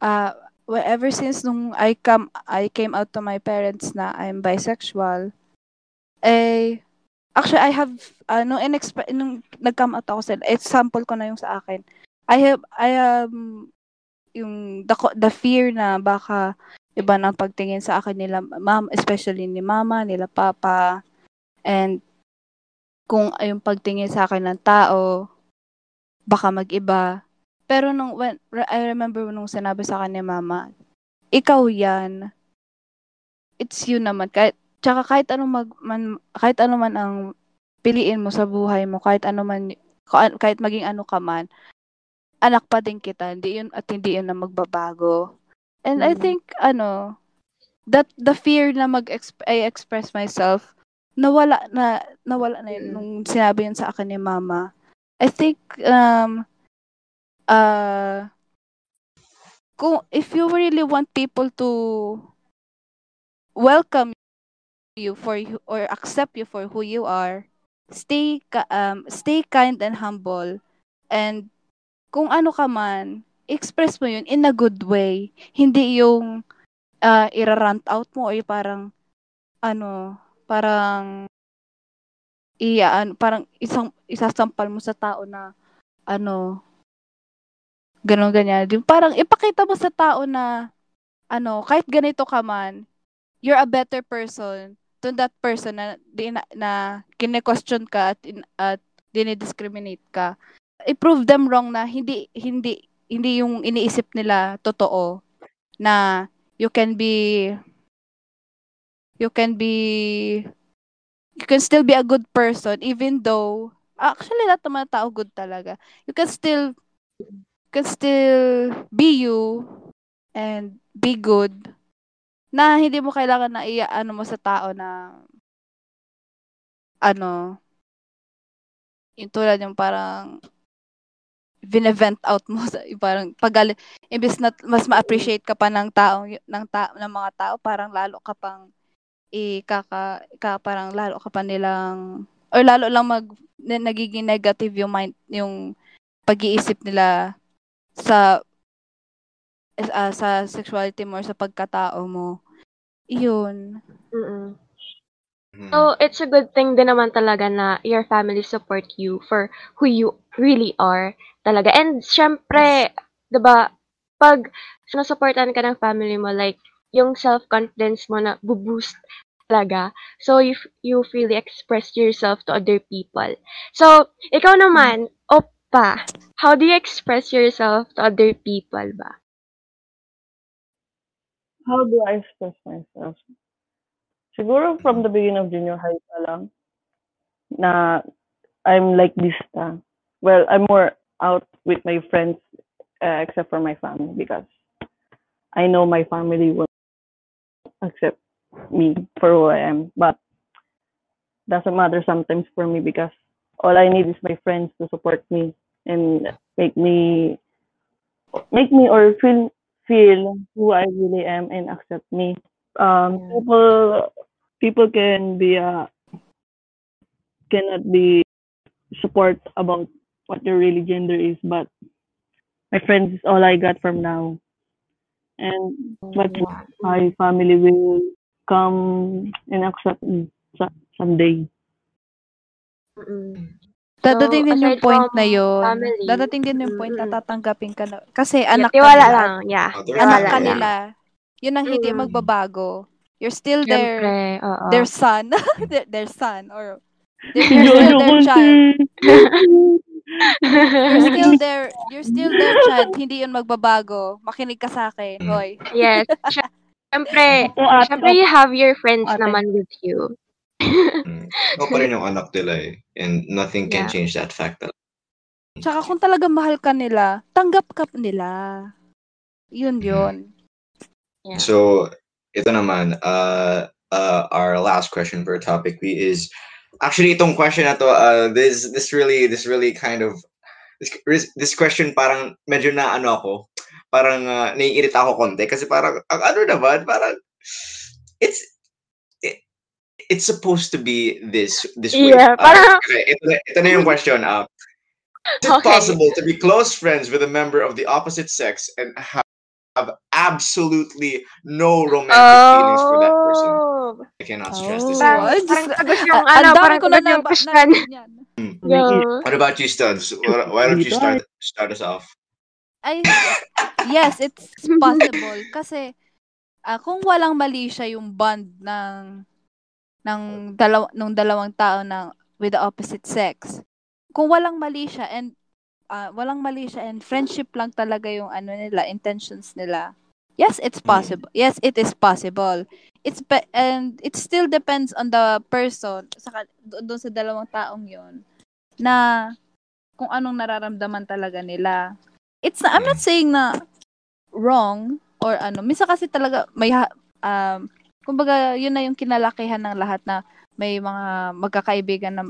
S3: uh well, ever since nung I come I came out to my parents na I'm bisexual eh actually I have uh, nung inexp- nung nag-come out ako sa example ko na yung sa akin. I have I um yung the, the fear na baka iba ng pagtingin sa akin nila mom especially ni mama nila papa and kung yung pagtingin sa akin ng tao baka mag-iba. Pero nung when I remember nung sinabi sa akin ni mama ikaw yan. It's you naman. Kahit tsaka kahit ano mag man, kahit ano man ang piliin mo sa buhay mo kahit ano man kahit maging ano ka man anak pa din kita hindi yun at hindi yun na magbabago. And I
S1: Mm.
S3: think ano that the fear na mag I express myself nawala na nawala na yun
S1: Mm.
S3: nung sinabi yun sa akin ni mama. I think um uh kung if you really want people to welcome you for you or accept you for who you are, stay um stay kind and humble and kung ano ka man, express mo yun in a good way. Hindi yung uh, ira-rant out mo o yung parang ano, parang iyaan, parang isang isasampal mo sa tao na ano ganun ganyan. Yung parang ipakita mo sa tao na ano, kahit ganito ka man, you're a better person to that person na di na, na kine-question ka at, at dinidiscriminate ka. I-prove them wrong na hindi hindi hindi yung iniisip nila totoo na you can be you can be you can still be a good person even though actually lahat mga tao good talaga. You can still can still be you and be good na hindi mo kailangan na iaano mo sa tao na ano yung tulad yung parang binevent out mo sa parang pagalit imbes na mas ma-appreciate ka pa ng tao ng ta, ng mga tao parang lalo ka pang ikaka ka parang lalo ka pa nilang or lalo lang mag na- nagiging negative yung mind yung pag-iisip nila sa ah, sa sexuality mo or sa pagkatao mo. Iyon.
S1: Mm-mm.
S2: Mhm.
S1: So, it's a good thing din naman talaga na your family support you for who you really are talaga. And syempre, 'di ba, pag sinusupportan ka ng family mo, like, yung self-confidence mo na boost talaga. So, you, f- you freely express yourself to other people. So, ikaw naman, Oppa, how do you express yourself to other people ba?
S4: How do I express myself? Siguro from the beginning of junior high pa lang, na I'm like this. Well, I'm more out with my friends uh, except for my family because I know my family will accept me for who I am. But doesn't matter sometimes for me because all I need is my friends to support me and make me make me or feel feel who I really am and accept me. Um,
S1: Yeah.
S4: people people can be uh, cannot be support about what your really gender is, but my friends is all I got from now. And my family will come and accept me so- someday.
S1: Mm-mm.
S3: Dadating din yung point na yun.
S1: family,
S3: Dadating din yung point na tatanggapin ka na. Kasi
S1: Yeah,
S3: anak ka
S1: tiwala
S3: nila.
S1: lang, yeah.
S3: Anak ka nila. Yun ang hindi
S1: Mm.
S3: magbabago. You're still their their son. their, their son. Or they're, you're still their child. You're still their you're still their child. Hindi yun magbabago. Makinig ka sa akin, hoy.
S1: yes. Siyempre,
S4: Opo, ate,
S1: siyempre you have your friends
S4: Ate.
S1: naman with you.
S2: Mm. Ikaw pa rin yung anak nila eh. And nothing can
S1: Yeah.
S2: change that fact.
S3: Tsaka kung talaga mahal ka nila, tanggap ka nila. Yun yun.
S1: Yeah.
S2: So, ito naman, uh, uh, our last question per topic we is actually itong question na to, uh, this this really this really kind of this, this question parang medyo na ano ako, parang uh, naiirita ako konti kasi parang ang ano naman, parang it's it, it's supposed to be this this way.
S1: Yeah,
S2: Uh,
S1: parang-
S2: okay, ito, na- ito na yung question. Uh, is it
S1: Okay.
S2: possible to be close friends with a member of the opposite sex and have have absolutely no romantic feelings for that person.
S1: Oh.
S2: I cannot stress this.
S3: Oh,
S1: Parang,
S2: enough.
S1: Parang sagot yung
S3: Ah,
S1: ano, parang
S3: ko na naba-
S1: question. Yeah.
S2: What about you, Studs? Why don't you start start us off?
S3: Ay, yes, it's possible. Kasi, ah, kung walang mali siya yung bond ng ng dalaw nung dalawang tao ng with the opposite sex. Kung walang mali siya and ah, walang mali siya and friendship lang talaga yung ano nila, intentions nila. Yes, it's possible. Yes, it is possible. It's pe- and it still depends on the person saka do- doon sa dalawang taong yon na kung anong nararamdaman talaga nila. It's na, I'm not saying na wrong or ano. Minsan kasi talaga may um kumbaga yun na yung kinalakihan ng lahat na may mga magkakaibigan na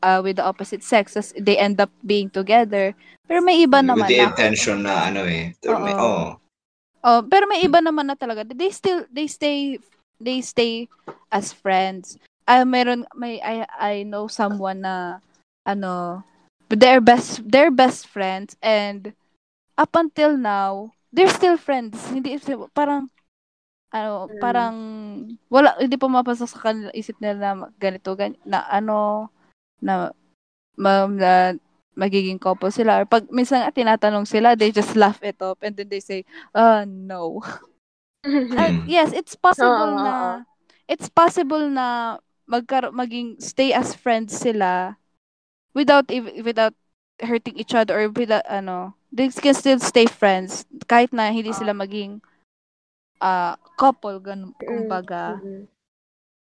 S3: uh, with the opposite sex tas they end up being together. Pero may iba naman
S2: With the
S3: na
S2: intention na ano eh. to- may-. Oh.
S3: Oh, pero may iba naman na talaga. They still they stay they stay as friends. Ah, meron may I I know someone na ano they're best they're best friends and up until now they're still friends. Hindi parang ano,
S1: Mm.
S3: parang wala hindi pumapasok sa kanila isip nila na ganito gan na ano na ma, na magiging couple sila or pag minsan nga tinatanong sila they just laugh it up and then they say uh no Uh, yes, it's possible
S1: Oo,
S3: na it's possible na magkar maging stay as friends sila without without hurting each other or without ano they can still stay friends kahit na hindi sila maging ah couple ganun kumbaga
S1: Mm-mm.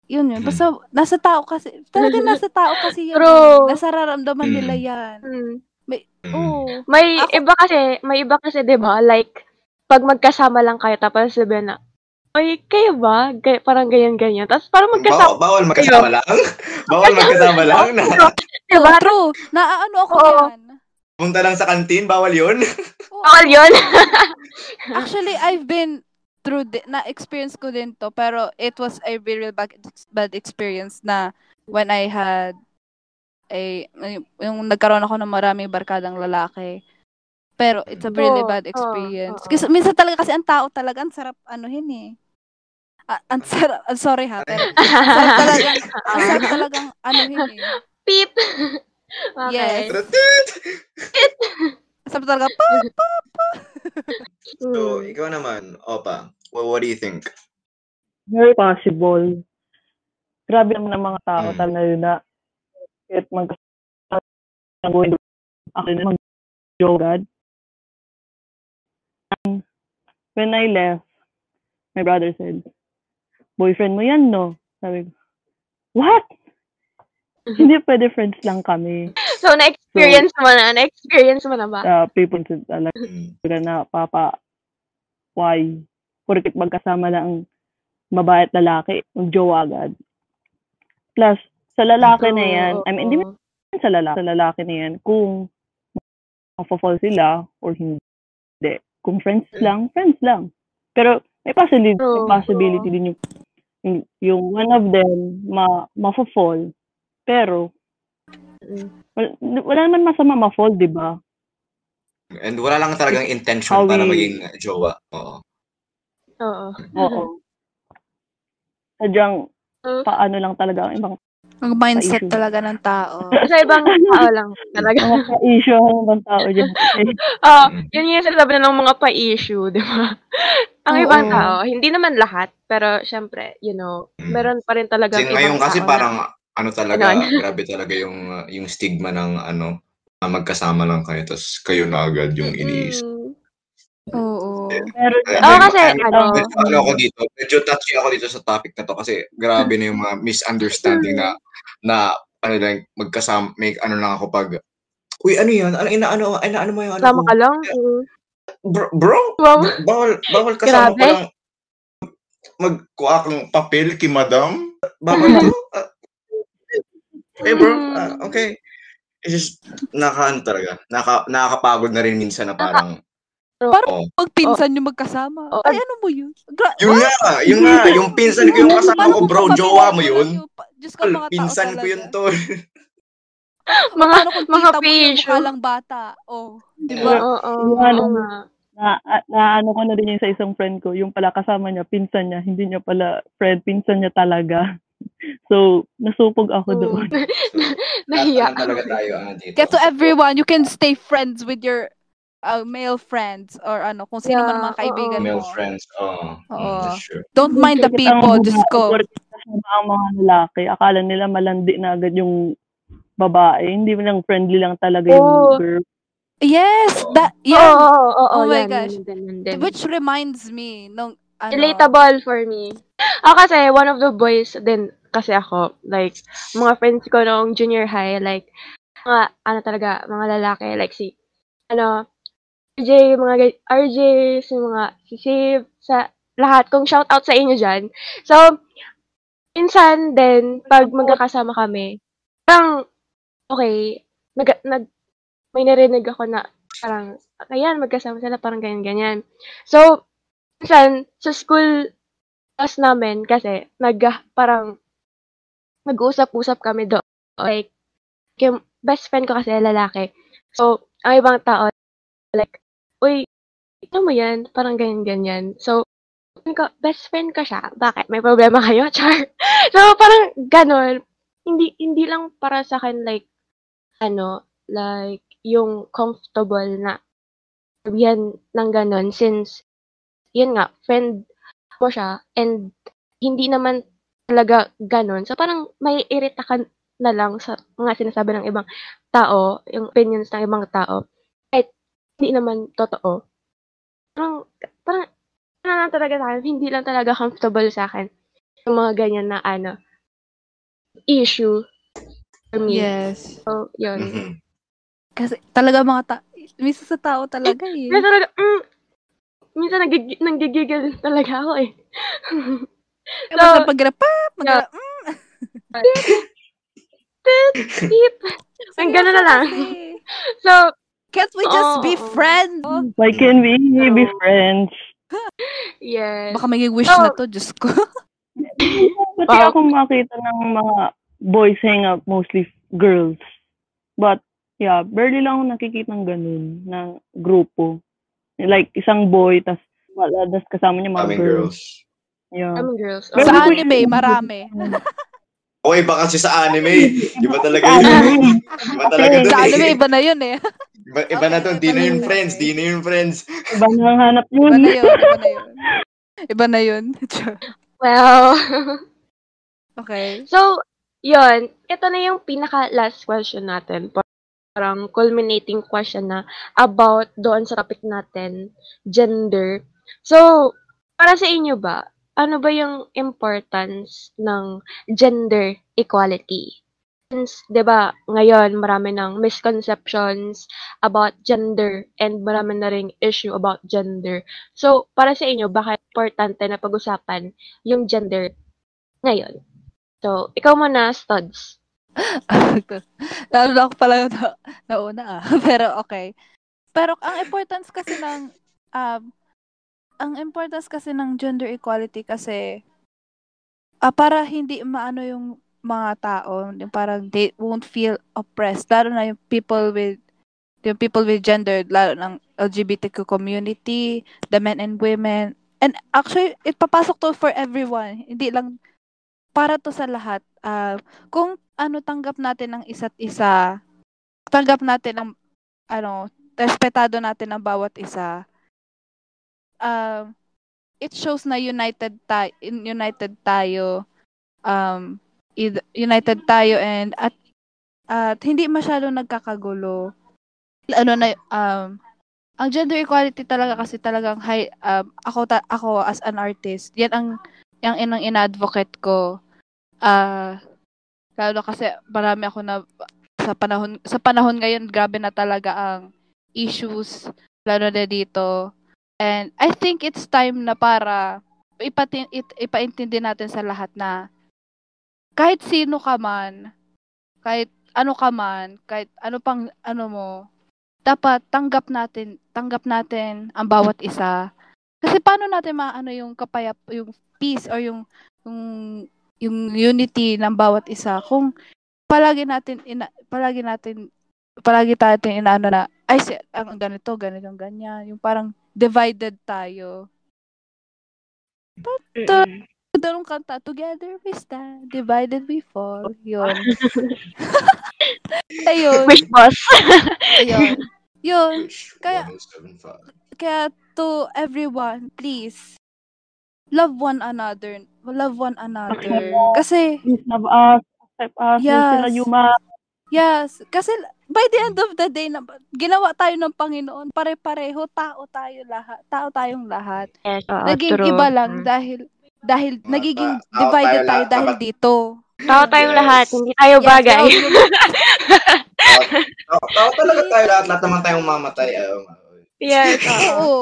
S3: yun yun
S2: Mm.
S3: basta nasa tao kasi talaga nasa tao kasi yan
S1: True.
S3: nasa nararamdaman
S2: Mm.
S3: nila yan
S1: Mm.
S2: Mm.
S3: oo
S1: May
S3: Ako-
S1: iba kasi, may iba kasi 'di ba? Like pag magkasama lang kayo tapos sabihin na, "Oy, kayo ba?" Gay- parang ganyan ganyan. Tapos parang magkasama,
S2: bawal magkasama lang? bawal magkasama lang? Na,
S1: 'di ba?
S3: true naaano ako
S1: Oo.
S3: yan
S2: punta lang sa kantin, bawal yun?
S1: Bawal 'yun.
S3: Actually, I've been through the, na experience ko din to pero it was a very bad, bad experience na when I had a yung, nagkaroon ako ng maraming barkadang lalaki pero it's a really
S1: Oo,
S3: bad
S1: oo,
S3: experience
S1: oo.
S3: kasi minsan talaga kasi ang tao talaga ang sarap anuhin eh Ah, ang sarap ah, sorry ha pero ang sarap talagang ang sarap talagang anuhin eh
S1: Beep! Okay.
S3: Yes. Sarap talaga pa pa pa
S2: So, ikaw naman, Opa, well, what do you think?
S4: Very possible. Grabe naman ang mga tao
S2: Mm.
S4: talaga yun na kahit mag ako na mag-yoga. And when I left, my brother said, boyfriend mo yan, no? Sabi ko, what? Hindi pwede friends lang kami.
S1: So, na-experience mo na? Na-experience mo na ba?
S4: Uh, people said talaga
S2: Mm.
S4: na, papa, why? Porkit magkasama lang babae at lalaki, mag-jowa agad. Plus, sa lalaki na yan, I mean, hindi man sa lalaki, sa lalaki na yan, kung mapafall sila or hindi. Kung friends lang, friends lang. Pero may possibility, may
S1: Oo.
S4: possibility din yung, yung, yung one of them ma, ma-fall. Pero,
S1: Mm.
S4: wala, wala naman masama ma-fall, di ba?
S2: And wala lang talagang intention
S4: How
S2: para
S4: we-
S2: maging jowa. Oo.
S1: Oo.
S4: Oo. Sadyang,
S1: Mm.
S4: paano lang talaga ang ibang
S3: ang mindset
S4: issue.
S3: talaga ng tao
S1: Sa ibang tao lang talaga.
S4: mga ka-issue ang ibang tao dyan.
S1: Oo,
S2: Mm.
S1: yun yung sinasabi na ng mga pa-issue, di ba? Ang
S3: Oo.
S1: ibang tao, hindi naman lahat, pero syempre, you know,
S2: Mm.
S1: meron pa rin talaga
S2: Kasi ngayon kasi
S1: tao
S2: parang
S1: na,
S2: ano talaga,
S1: Ganon.
S2: grabe talaga yung uh, yung stigma ng ano, na magkasama lang kayo tapos kayo na agad yung iniisip.
S1: Mm.
S3: oo
S1: Oo,
S2: medyo-
S1: kasi, ano,
S2: medyo ano ako dito, medyo touchy ako dito sa topic na to kasi grabe na yung mga misunderstanding na na ano lang magkasama may ano lang ako pag Uy, ano yan? Ano inaano inaano mo yung ano
S1: Sama ka lang. Mm.
S2: Bro, bro,
S1: Wow.
S2: bawal bawal kasama
S1: Grabe.
S2: ko lang magkuha kang papel kay madam. Bawal to. Okay, bro.
S1: Mm.
S2: Ah, okay. It's just naka ano talaga. Naka, nakakapagod na rin minsan na parang
S3: Parang
S2: oh.
S3: pag pinsan nyo magkasama
S1: Oo.
S3: ay ano mo yun Gra-
S2: Yung nga, yung nga, yung pinsan ko yung kasama
S3: Paano
S2: ko,
S3: kung
S2: bro, jowa mo
S3: lang
S2: yun.
S3: pa- Diyos ko,
S2: Tol,
S3: mga tao
S2: pinsan ko
S3: talaga.
S2: yun, tol.
S1: Mga,
S3: Paano kung
S1: mga
S3: tita mo yung
S1: pa-issue.
S3: mukha lang bata? Oh, di
S1: Oo,
S3: ba?
S1: oo, oo,
S4: Yung ano,
S1: oo nga.
S4: na, na ano ko na din yun sa isang friend ko, yung pala kasama niya, pinsan niya, hindi niya pala friend, pinsan niya talaga. So, nasupog ako
S1: Mm.
S4: doon.
S1: Nahiya.
S2: Talaga tayo ah, dito.
S3: Kaya to everyone, you can stay friends with your uh, male friends or ano, kung sino man ang mga
S1: Yeah,
S3: kaibigan
S2: Male
S3: mo.
S2: friends, oh.
S3: Oo.
S2: Mm, that's true.
S3: Don't mind the people,
S4: porket kasama ang mga lalaki, akala nila malandi na agad yung babae. Hindi mo lang friendly lang talaga yung
S1: Oo.
S4: girl.
S3: Yes,
S2: Oo.
S3: that, yeah.
S1: oo, oo,
S3: Oh my
S1: yan,
S3: gosh.
S1: yun din.
S3: Which reminds me, nung, ano,
S1: Relatable for me. Ako kasi, one of the boys din kasi ako, like, mga friends ko noong junior high, like, mga, ano talaga, mga lalaki, like si, ano, RJ, mga, ga- RJ, si mga, si Save, sa lahat, kung shout out sa inyo dyan. So, minsan din, pag magkakasama kami, parang, okay, nag, nag, may narinig ako na, parang, ayan, magkasama sila, parang ganyan-ganyan. So, minsan, sa school class namin, kasi, nag, parang, nag-uusap-usap kami doon. Like, yung best friend ko kasi lalaki. So, ang ibang tao, like, uy, ano mo yan? Parang ganyan-ganyan. So, best friend ko siya. Bakit? May problema kayo? Char. so, parang ganon. Hindi, hindi lang para sa akin, like, ano, like, yung comfortable na sabihan ng ganon since, yun nga, friend mo siya and hindi naman talaga ganon. So, parang may irita ka na lang sa mga sinasabi ng ibang tao, yung opinions ng ibang tao. Kahit hindi naman totoo. Parang, parang, ano lang talaga sa akin, hindi lang talaga comfortable sa akin yung mga ganyan na, ano, issue for me.
S3: yes.
S1: So, yun.
S2: Mhm.
S3: Kasi talaga mga ta minsan sa tao talaga eh.
S1: Minsan talaga, mm, minsan nagig- nanggigigil talaga ako eh.
S3: So, Basta pag pa, mag
S1: yeah.
S3: mm,
S1: Beep. Ang gano'n na lang. So,
S3: Can't we just be
S1: Oo.
S3: friends?
S4: Why can we be friends?
S1: Yes.
S3: Baka maging wish
S1: So-
S3: na to, Diyos ko.
S4: Pati
S1: Wow.
S4: ako makita ng mga boys hang out, mostly girls. But, yeah, barely lang ako nakikita ng ganun, na grupo. Like, isang boy, tas wala, tas kasama niya mga
S2: Daming
S4: girls.
S2: girls.
S4: Yeah.
S1: Mean, girls.
S4: Pero
S3: Sa anime, marami.
S2: Okay, baka kasi sa anime. Iba talaga yun. Iba talaga dun
S3: Sa
S2: eh.
S3: anime, iba na yun eh.
S2: Iba, iba na to. Di na
S3: iba
S2: yun
S3: na
S2: friends. Di na yun friends.
S4: Iba na ang hanap
S3: Iba
S4: yun.
S3: na yun, iba na yun. Iba na yun.
S1: Well,
S3: okay.
S1: so, yun. Ito na yung pinaka-last question natin. Parang culminating question na about doon sa topic natin, gender. So, para sa inyo ba, ano ba yung importance ng gender equality? Since, di ba, ngayon marami ng misconceptions about gender and marami na ring issue about gender. So, para sa inyo, bakit importante na pag-usapan yung gender ngayon? So, ikaw muna, Studs.
S3: Lalo na ako pala na, nauna ah. Pero okay. Pero ang importance kasi ng um, ang importance kasi ng gender equality kasi ah, para hindi maano yung mga tao, yung parang they won't feel oppressed. Lalo na yung people with yung people with gender, lalo ng LGBTQ community, the men and women. And actually, it papasok to for everyone. Hindi lang para to sa lahat. Ah, kung ano tanggap natin ng isa't isa, tanggap natin ang ano, respetado natin ang bawat isa. Um it shows na united tayo, united tayo. Um united tayo and at at hindi masyado nagkakagulo. Ano na um ang gender equality talaga kasi talagang high um, ako ta- ako as an artist, yan ang yung inang ina-advocate ko. Ah lalo kasi marami ako na sa panahon sa panahon ngayon grabe na talaga ang issues lalo na dito. And I think it's time na para ipatin, it, ipaintindi natin sa lahat na kahit sino ka man, kahit ano ka man, kahit ano pang ano mo, dapat tanggap natin, tanggap natin ang bawat isa. Kasi paano natin maano yung kapayap, yung peace or yung yung yung unity ng bawat isa kung palagi natin ina, palagi natin palagi natin inaano na ay si, ang ganito ganito ganyan yung parang divided tayo
S1: Mm-mm.
S3: Dalawang kanta, Together we stand, divided we fall. Yun. Ayun.
S1: Wish boss.
S3: Ayun. Yun. Kaya-
S2: 1075.
S3: Kaya to everyone, please, love one another. Love one another. Kasi,
S4: love us, accept us, yes. sila
S3: yes. Kasi, by the end of the day, na, ginawa tayo ng Panginoon, pare-pareho, tao tayo lahat. Tao tayong lahat.
S1: Yes, oo,
S3: Naging
S1: true.
S3: iba lang
S1: Mm.
S3: dahil, dahil
S2: Mga
S3: nagiging
S2: tao
S3: divided
S2: tayo
S3: tayo
S2: lahat,
S3: dahil
S2: dapat-
S3: dito.
S1: Tao tayong
S2: Yes.
S1: lahat, hindi tayo
S3: Yes,
S1: bagay.
S3: tao
S2: Tao, tao, tao talaga tayo lahat. Lahat naman tayong mamatay. Oh,
S1: yes, oo.
S3: Oo.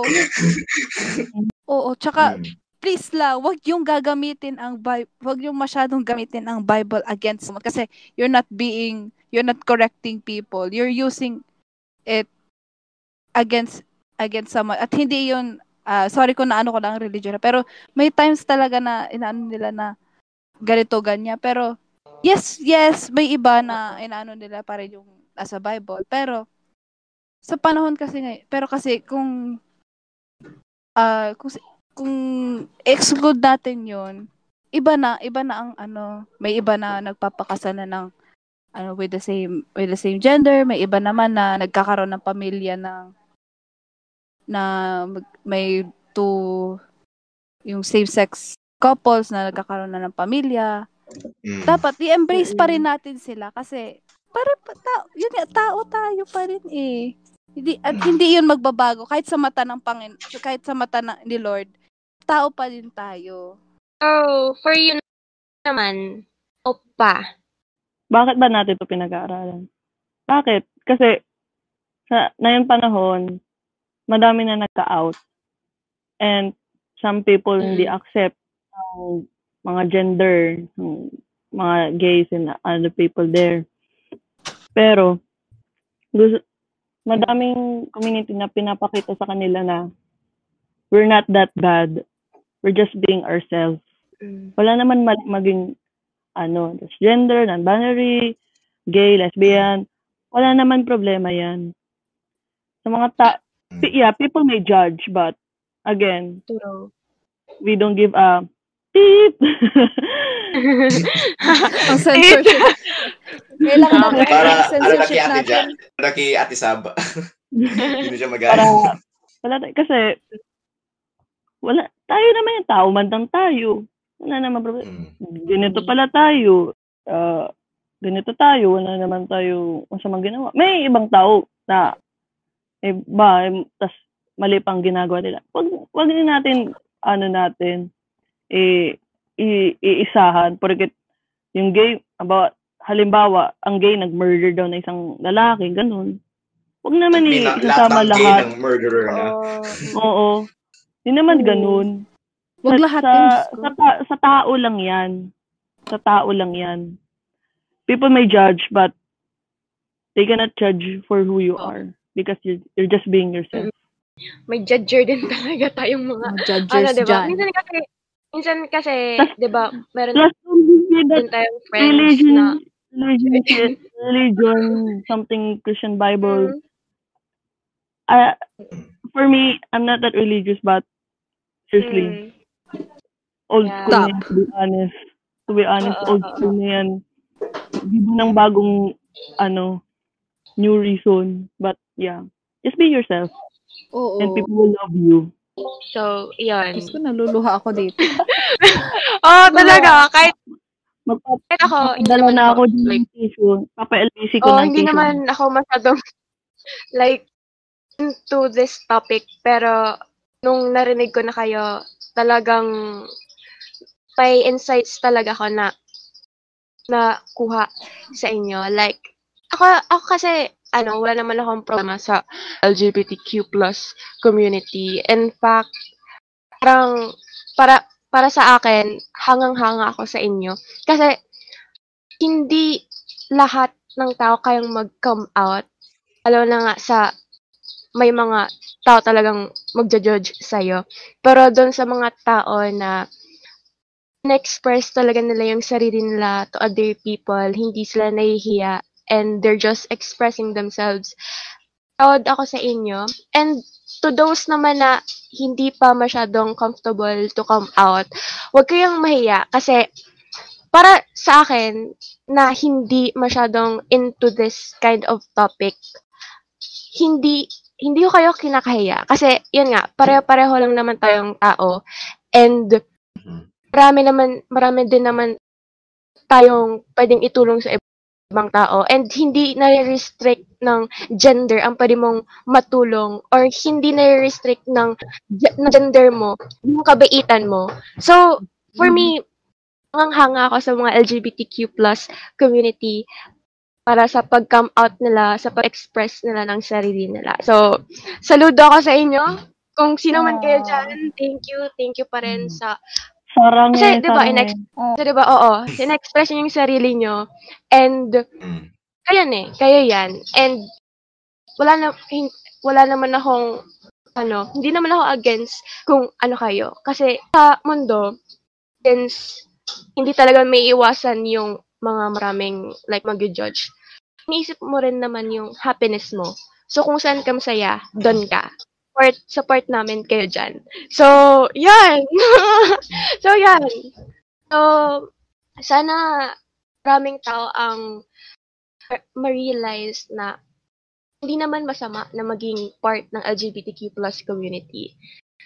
S3: Oo, tsaka
S2: Hmm.
S3: Please lang, wag yung gagamitin ang Bible, wag yung masyadong gamitin ang Bible against someone kasi you're not being, you're not correcting people. You're using it against against someone. At hindi yun, ah, sorry kung naano ko lang ang religion, pero may times talaga na inaano nila na ganito, ganyan. Pero, yes, yes, may iba na inaano nila para yung nasa Bible. Pero, sa panahon kasi ngayon, pero kasi kung ah kung kung exclude natin 'yon, iba na, iba na ang ano, may iba na nagpapakasal na ng ano with the same with the same gender, may iba naman na nagkakaroon ng pamilya ng na may two yung same-sex couples na nagkakaroon na ng pamilya.
S2: Hmm.
S3: Dapat i-embrace pa rin natin sila kasi para pa tao, yun nga, tao tayo pa rin eh. Hindi at
S2: Mm.
S3: hindi 'yun magbabago kahit sa mata ng Pangin kahit sa mata ng ni Lord. Tao pa din tayo.
S1: So, for you naman, opa.
S4: Bakit ba natin ito pinag-aaralan? Bakit? Kasi sa ngayong panahon, madami na nagka-out. And some people hindi
S1: Mm.
S4: accept ang mga gender, ng mga gays and other people there. Pero, gusto, madaming community na pinapakita sa kanila na we're not that bad. We're just being ourselves.
S1: Mm.
S4: Wala naman mali maging ano, gender, non-binary, gay, lesbian. Wala naman problema 'yan. Sa mga ta
S2: Mm.
S4: Yeah, people may judge, but again,
S1: True.
S4: we don't give a beep.
S3: Ang censorship. Kailangan
S1: Okay.
S3: natin
S2: Para, ano na
S3: censorship
S2: kay Ate
S3: natin.
S2: Jan? Ano na kay Ate Sab? Hindi na siya mag
S4: Para, wala, kasi, wala, tayo naman yung tao, mandang tayo. Wala naman problema.
S2: Mm.
S4: Ganito pala tayo. Ah, ganito tayo, wala naman tayo masamang ginawa. May ibang tao na iba, eh, tas mali pang ginagawa nila. Wag, wag din natin, ano natin, eh, i- iisahan. Porque yung gay, about, halimbawa, ang gay nag-murder daw na isang lalaki, ganun. Wag naman
S2: lahat
S4: isasama
S2: ng gay
S4: lahat.
S2: ng murderer na.
S1: Oo.
S4: Oo. Hindi naman
S1: Oo.
S4: ganun.
S3: Wag
S4: Sa-
S3: lahat
S4: sa, sa, ta- sa tao lang yan. Sa tao lang yan. People may judge, but they cannot judge for who you are. Because you're, you're just being yourself.
S1: May judger din talaga tayong mga ano,
S3: judges
S1: 'di ba?
S3: dyan.
S1: Minsan kasi minsan kasi, 'di ba, meron
S4: Plus,
S1: din tayong friends
S4: religion,
S1: na
S4: religion, religion, something Christian Bible.
S1: Mm,
S4: Uh, for me, I'm not that religious, but seriously,
S1: mm,
S4: old
S1: Yeah.
S4: school to be honest. To be honest,
S1: Oo,
S4: old
S1: oo,
S4: school na yan. Hindi ng bagong, ano, new reason. But, yeah. Just be yourself.
S3: Oo.
S4: And people will love you.
S1: So, 'yun.
S3: Diyos ko, naluluha ako dito.
S1: Oh, talaga kahit
S4: Magpa-
S1: kahit ako hindi
S4: Dala
S1: naman
S4: na ako din
S1: like
S4: ng tissue. Papa-LBC ko
S1: oh, hindi naman ako masyadong like into this topic pero nung narinig ko na kayo talagang may insights talaga ako na na kuha sa inyo. Like ako ako kasi ano wala naman akong problema sa LGBTQ plus community. In fact parang para para sa akin hangang-hanga ako sa inyo. Kasi hindi lahat ng tao kayang mag-come out. Lalo na nga sa may mga tao talagang magja-judge sa'yo. Pero doon sa mga tao na na-express talaga nila yung sarili nila to other people, hindi sila nahihiya, and they're just expressing themselves. Proud ako sa inyo. And to those naman na hindi pa masyadong comfortable to come out, huwag kayong mahiya kasi para sa akin na hindi masyadong into this kind of topic, hindi hindi ko kayo kinakahiya. Kasi, yun nga, pareho-pareho lang naman tayong tao. And,
S2: Mhm.
S1: marami naman, marami din naman tayong pwedeng itulong sa ibang tao. And, hindi na-restrict ng gender ang pwede mong matulong or hindi na-restrict ng, ng gender mo, yung kabaitan mo. So, for me, hanga ako sa mga LGBTQ plus community para sa pag-come out nila, sa pag-express nila ng sarili nila. So, saludo ako sa inyo. Kung sino man kayo dyan, thank you. Thank you pa rin sa...
S4: Sarang
S1: Kasi, di ba, in-ex-
S4: eh.
S1: So, di ba, oo, in-express niyo yung sarili nyo. And,
S2: Mm.
S1: kayo eh, kayo yan. And, wala na, wala naman akong, ano, hindi naman ako against kung ano kayo. Kasi, sa mundo, since, hindi talaga may iwasan yung mga maraming, like, mag-judge. Iniisip mo rin naman yung happiness mo. So, kung saan ka masaya, doon ka. Support, support namin kayo dyan. So, yan! so, yan. So, sana maraming tao ang ma-realize na hindi naman masama na maging part ng LGBTQ plus community.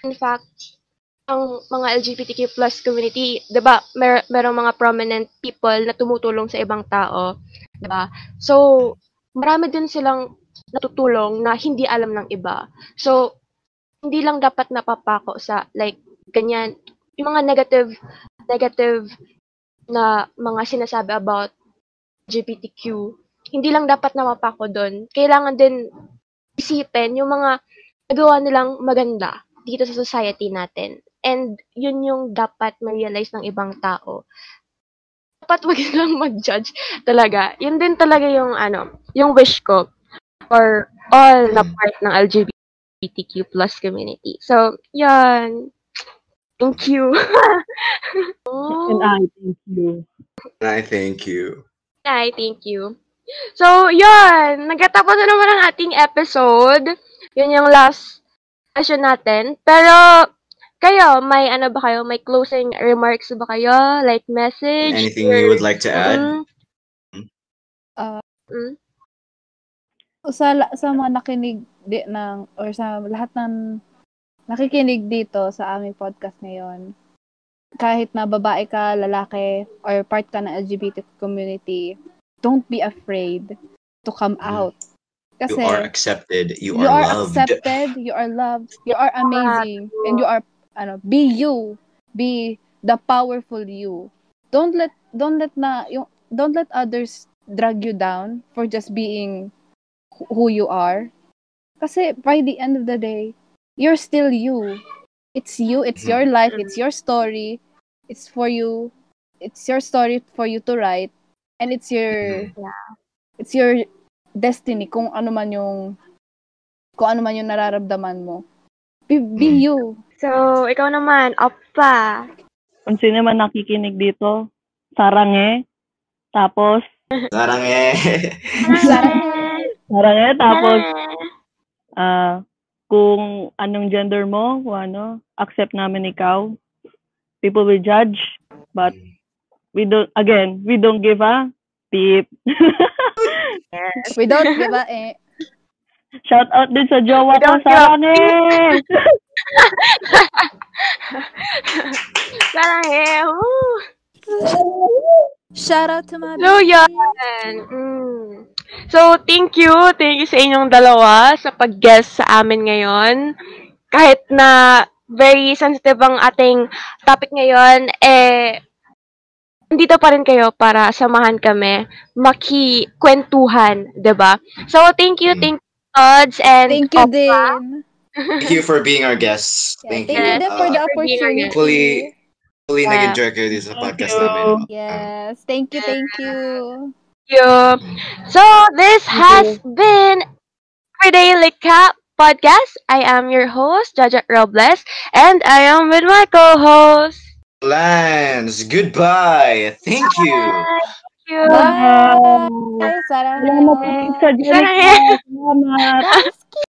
S1: In fact, ang mga LGBTQ plus community, 'di ba, mer merong mga prominent people na tumutulong sa ibang tao, 'di ba? So, marami din silang natutulong na hindi alam ng iba. So, hindi lang dapat napapako sa like ganyan yung mga negative negative na mga sinasabi about LGBTQ, hindi lang dapat napapako doon. Kailangan din isipin yung mga nagawa nilang maganda dito sa society natin. And yun yung dapat ma-realize ng ibang tao. Dapat wag lang mag-judge talaga. Yun din talaga yung ano, yung wish ko for all na part ng LGBTQ plus community. So, yan. Thank you.
S4: And
S1: oh,
S4: I thank you.
S2: I thank you.
S1: I thank you. So, yun. Nagkatapos na naman ang ating episode. Yun yung last question natin. Pero, kayo, may ano ba kayo? May closing remarks ba kayo? Like message?
S2: Anything you would like to add?
S1: Mm,
S3: Uh,
S1: mm.
S3: sa sa mga nakinig di ng or sa lahat ng nakikinig dito sa aming podcast ngayon kahit na babae ka, lalaki, or part ka ng LGBT community, don't be afraid to come
S2: Mm.
S3: out. Kasi
S2: you are accepted. You,
S3: you
S2: are,
S3: are
S2: loved.
S3: accepted, you are loved, you are amazing, and you are ano, be you, be the powerful you. Don't let don't let na yung don't let others drag you down for just being wh- who you are. Kasi by the end of the day, you're still you. It's you, it's your life, it's your story. It's for you. It's your story for you to write and it's your it's your destiny kung ano man yung kung ano man yung nararamdaman mo. Be, be
S2: Mm.
S3: you.
S1: So, ikaw naman, Oppa.
S4: Kung sino man nakikinig dito, sarange. Tapos,
S2: Sarang eh.
S4: sarange. Tapos, ah kung anong gender mo, kung ano, accept namin ikaw. People will judge, but we don't, again, we don't give a tip.
S3: We don't give a eh.
S4: Shout out din sa jowa ko, sarange!
S1: Parang, eh, woo.
S3: Shout out to my
S1: So,
S3: baby.
S1: yan. Mm. So, thank you. Thank you sa inyong dalawa sa pag-guest sa amin ngayon. Kahit na very sensitive ang ating topic ngayon, eh, dito pa rin kayo para samahan kami makikwentuhan, 'di ba? So, thank you,
S2: Mm.
S1: thank you, Tods, and
S3: Thank you
S1: Oppa.
S3: din.
S2: Thank you for being our guests.
S3: Yeah,
S2: Thank,
S3: thank
S2: you.
S3: you din for the
S2: Uh,
S1: for being our
S3: opportunity.
S2: Hopefully- hopefully
S1: Yeah.
S2: nag-enjoy kayo dito sa
S4: Thank
S2: podcast
S4: you.
S2: namin.
S3: Yes. Thank you, thank you.
S1: Thank you. So, this has been Everyday Lika podcast. I am your host, Jaja Robles, and I am with my co-host.
S2: Lance, goodbye. Thank you.
S1: Thank you.
S3: Bye.
S4: Bye!
S3: Sarang.
S4: Salamat sa Jericho.
S1: Sarang.
S4: Salamat.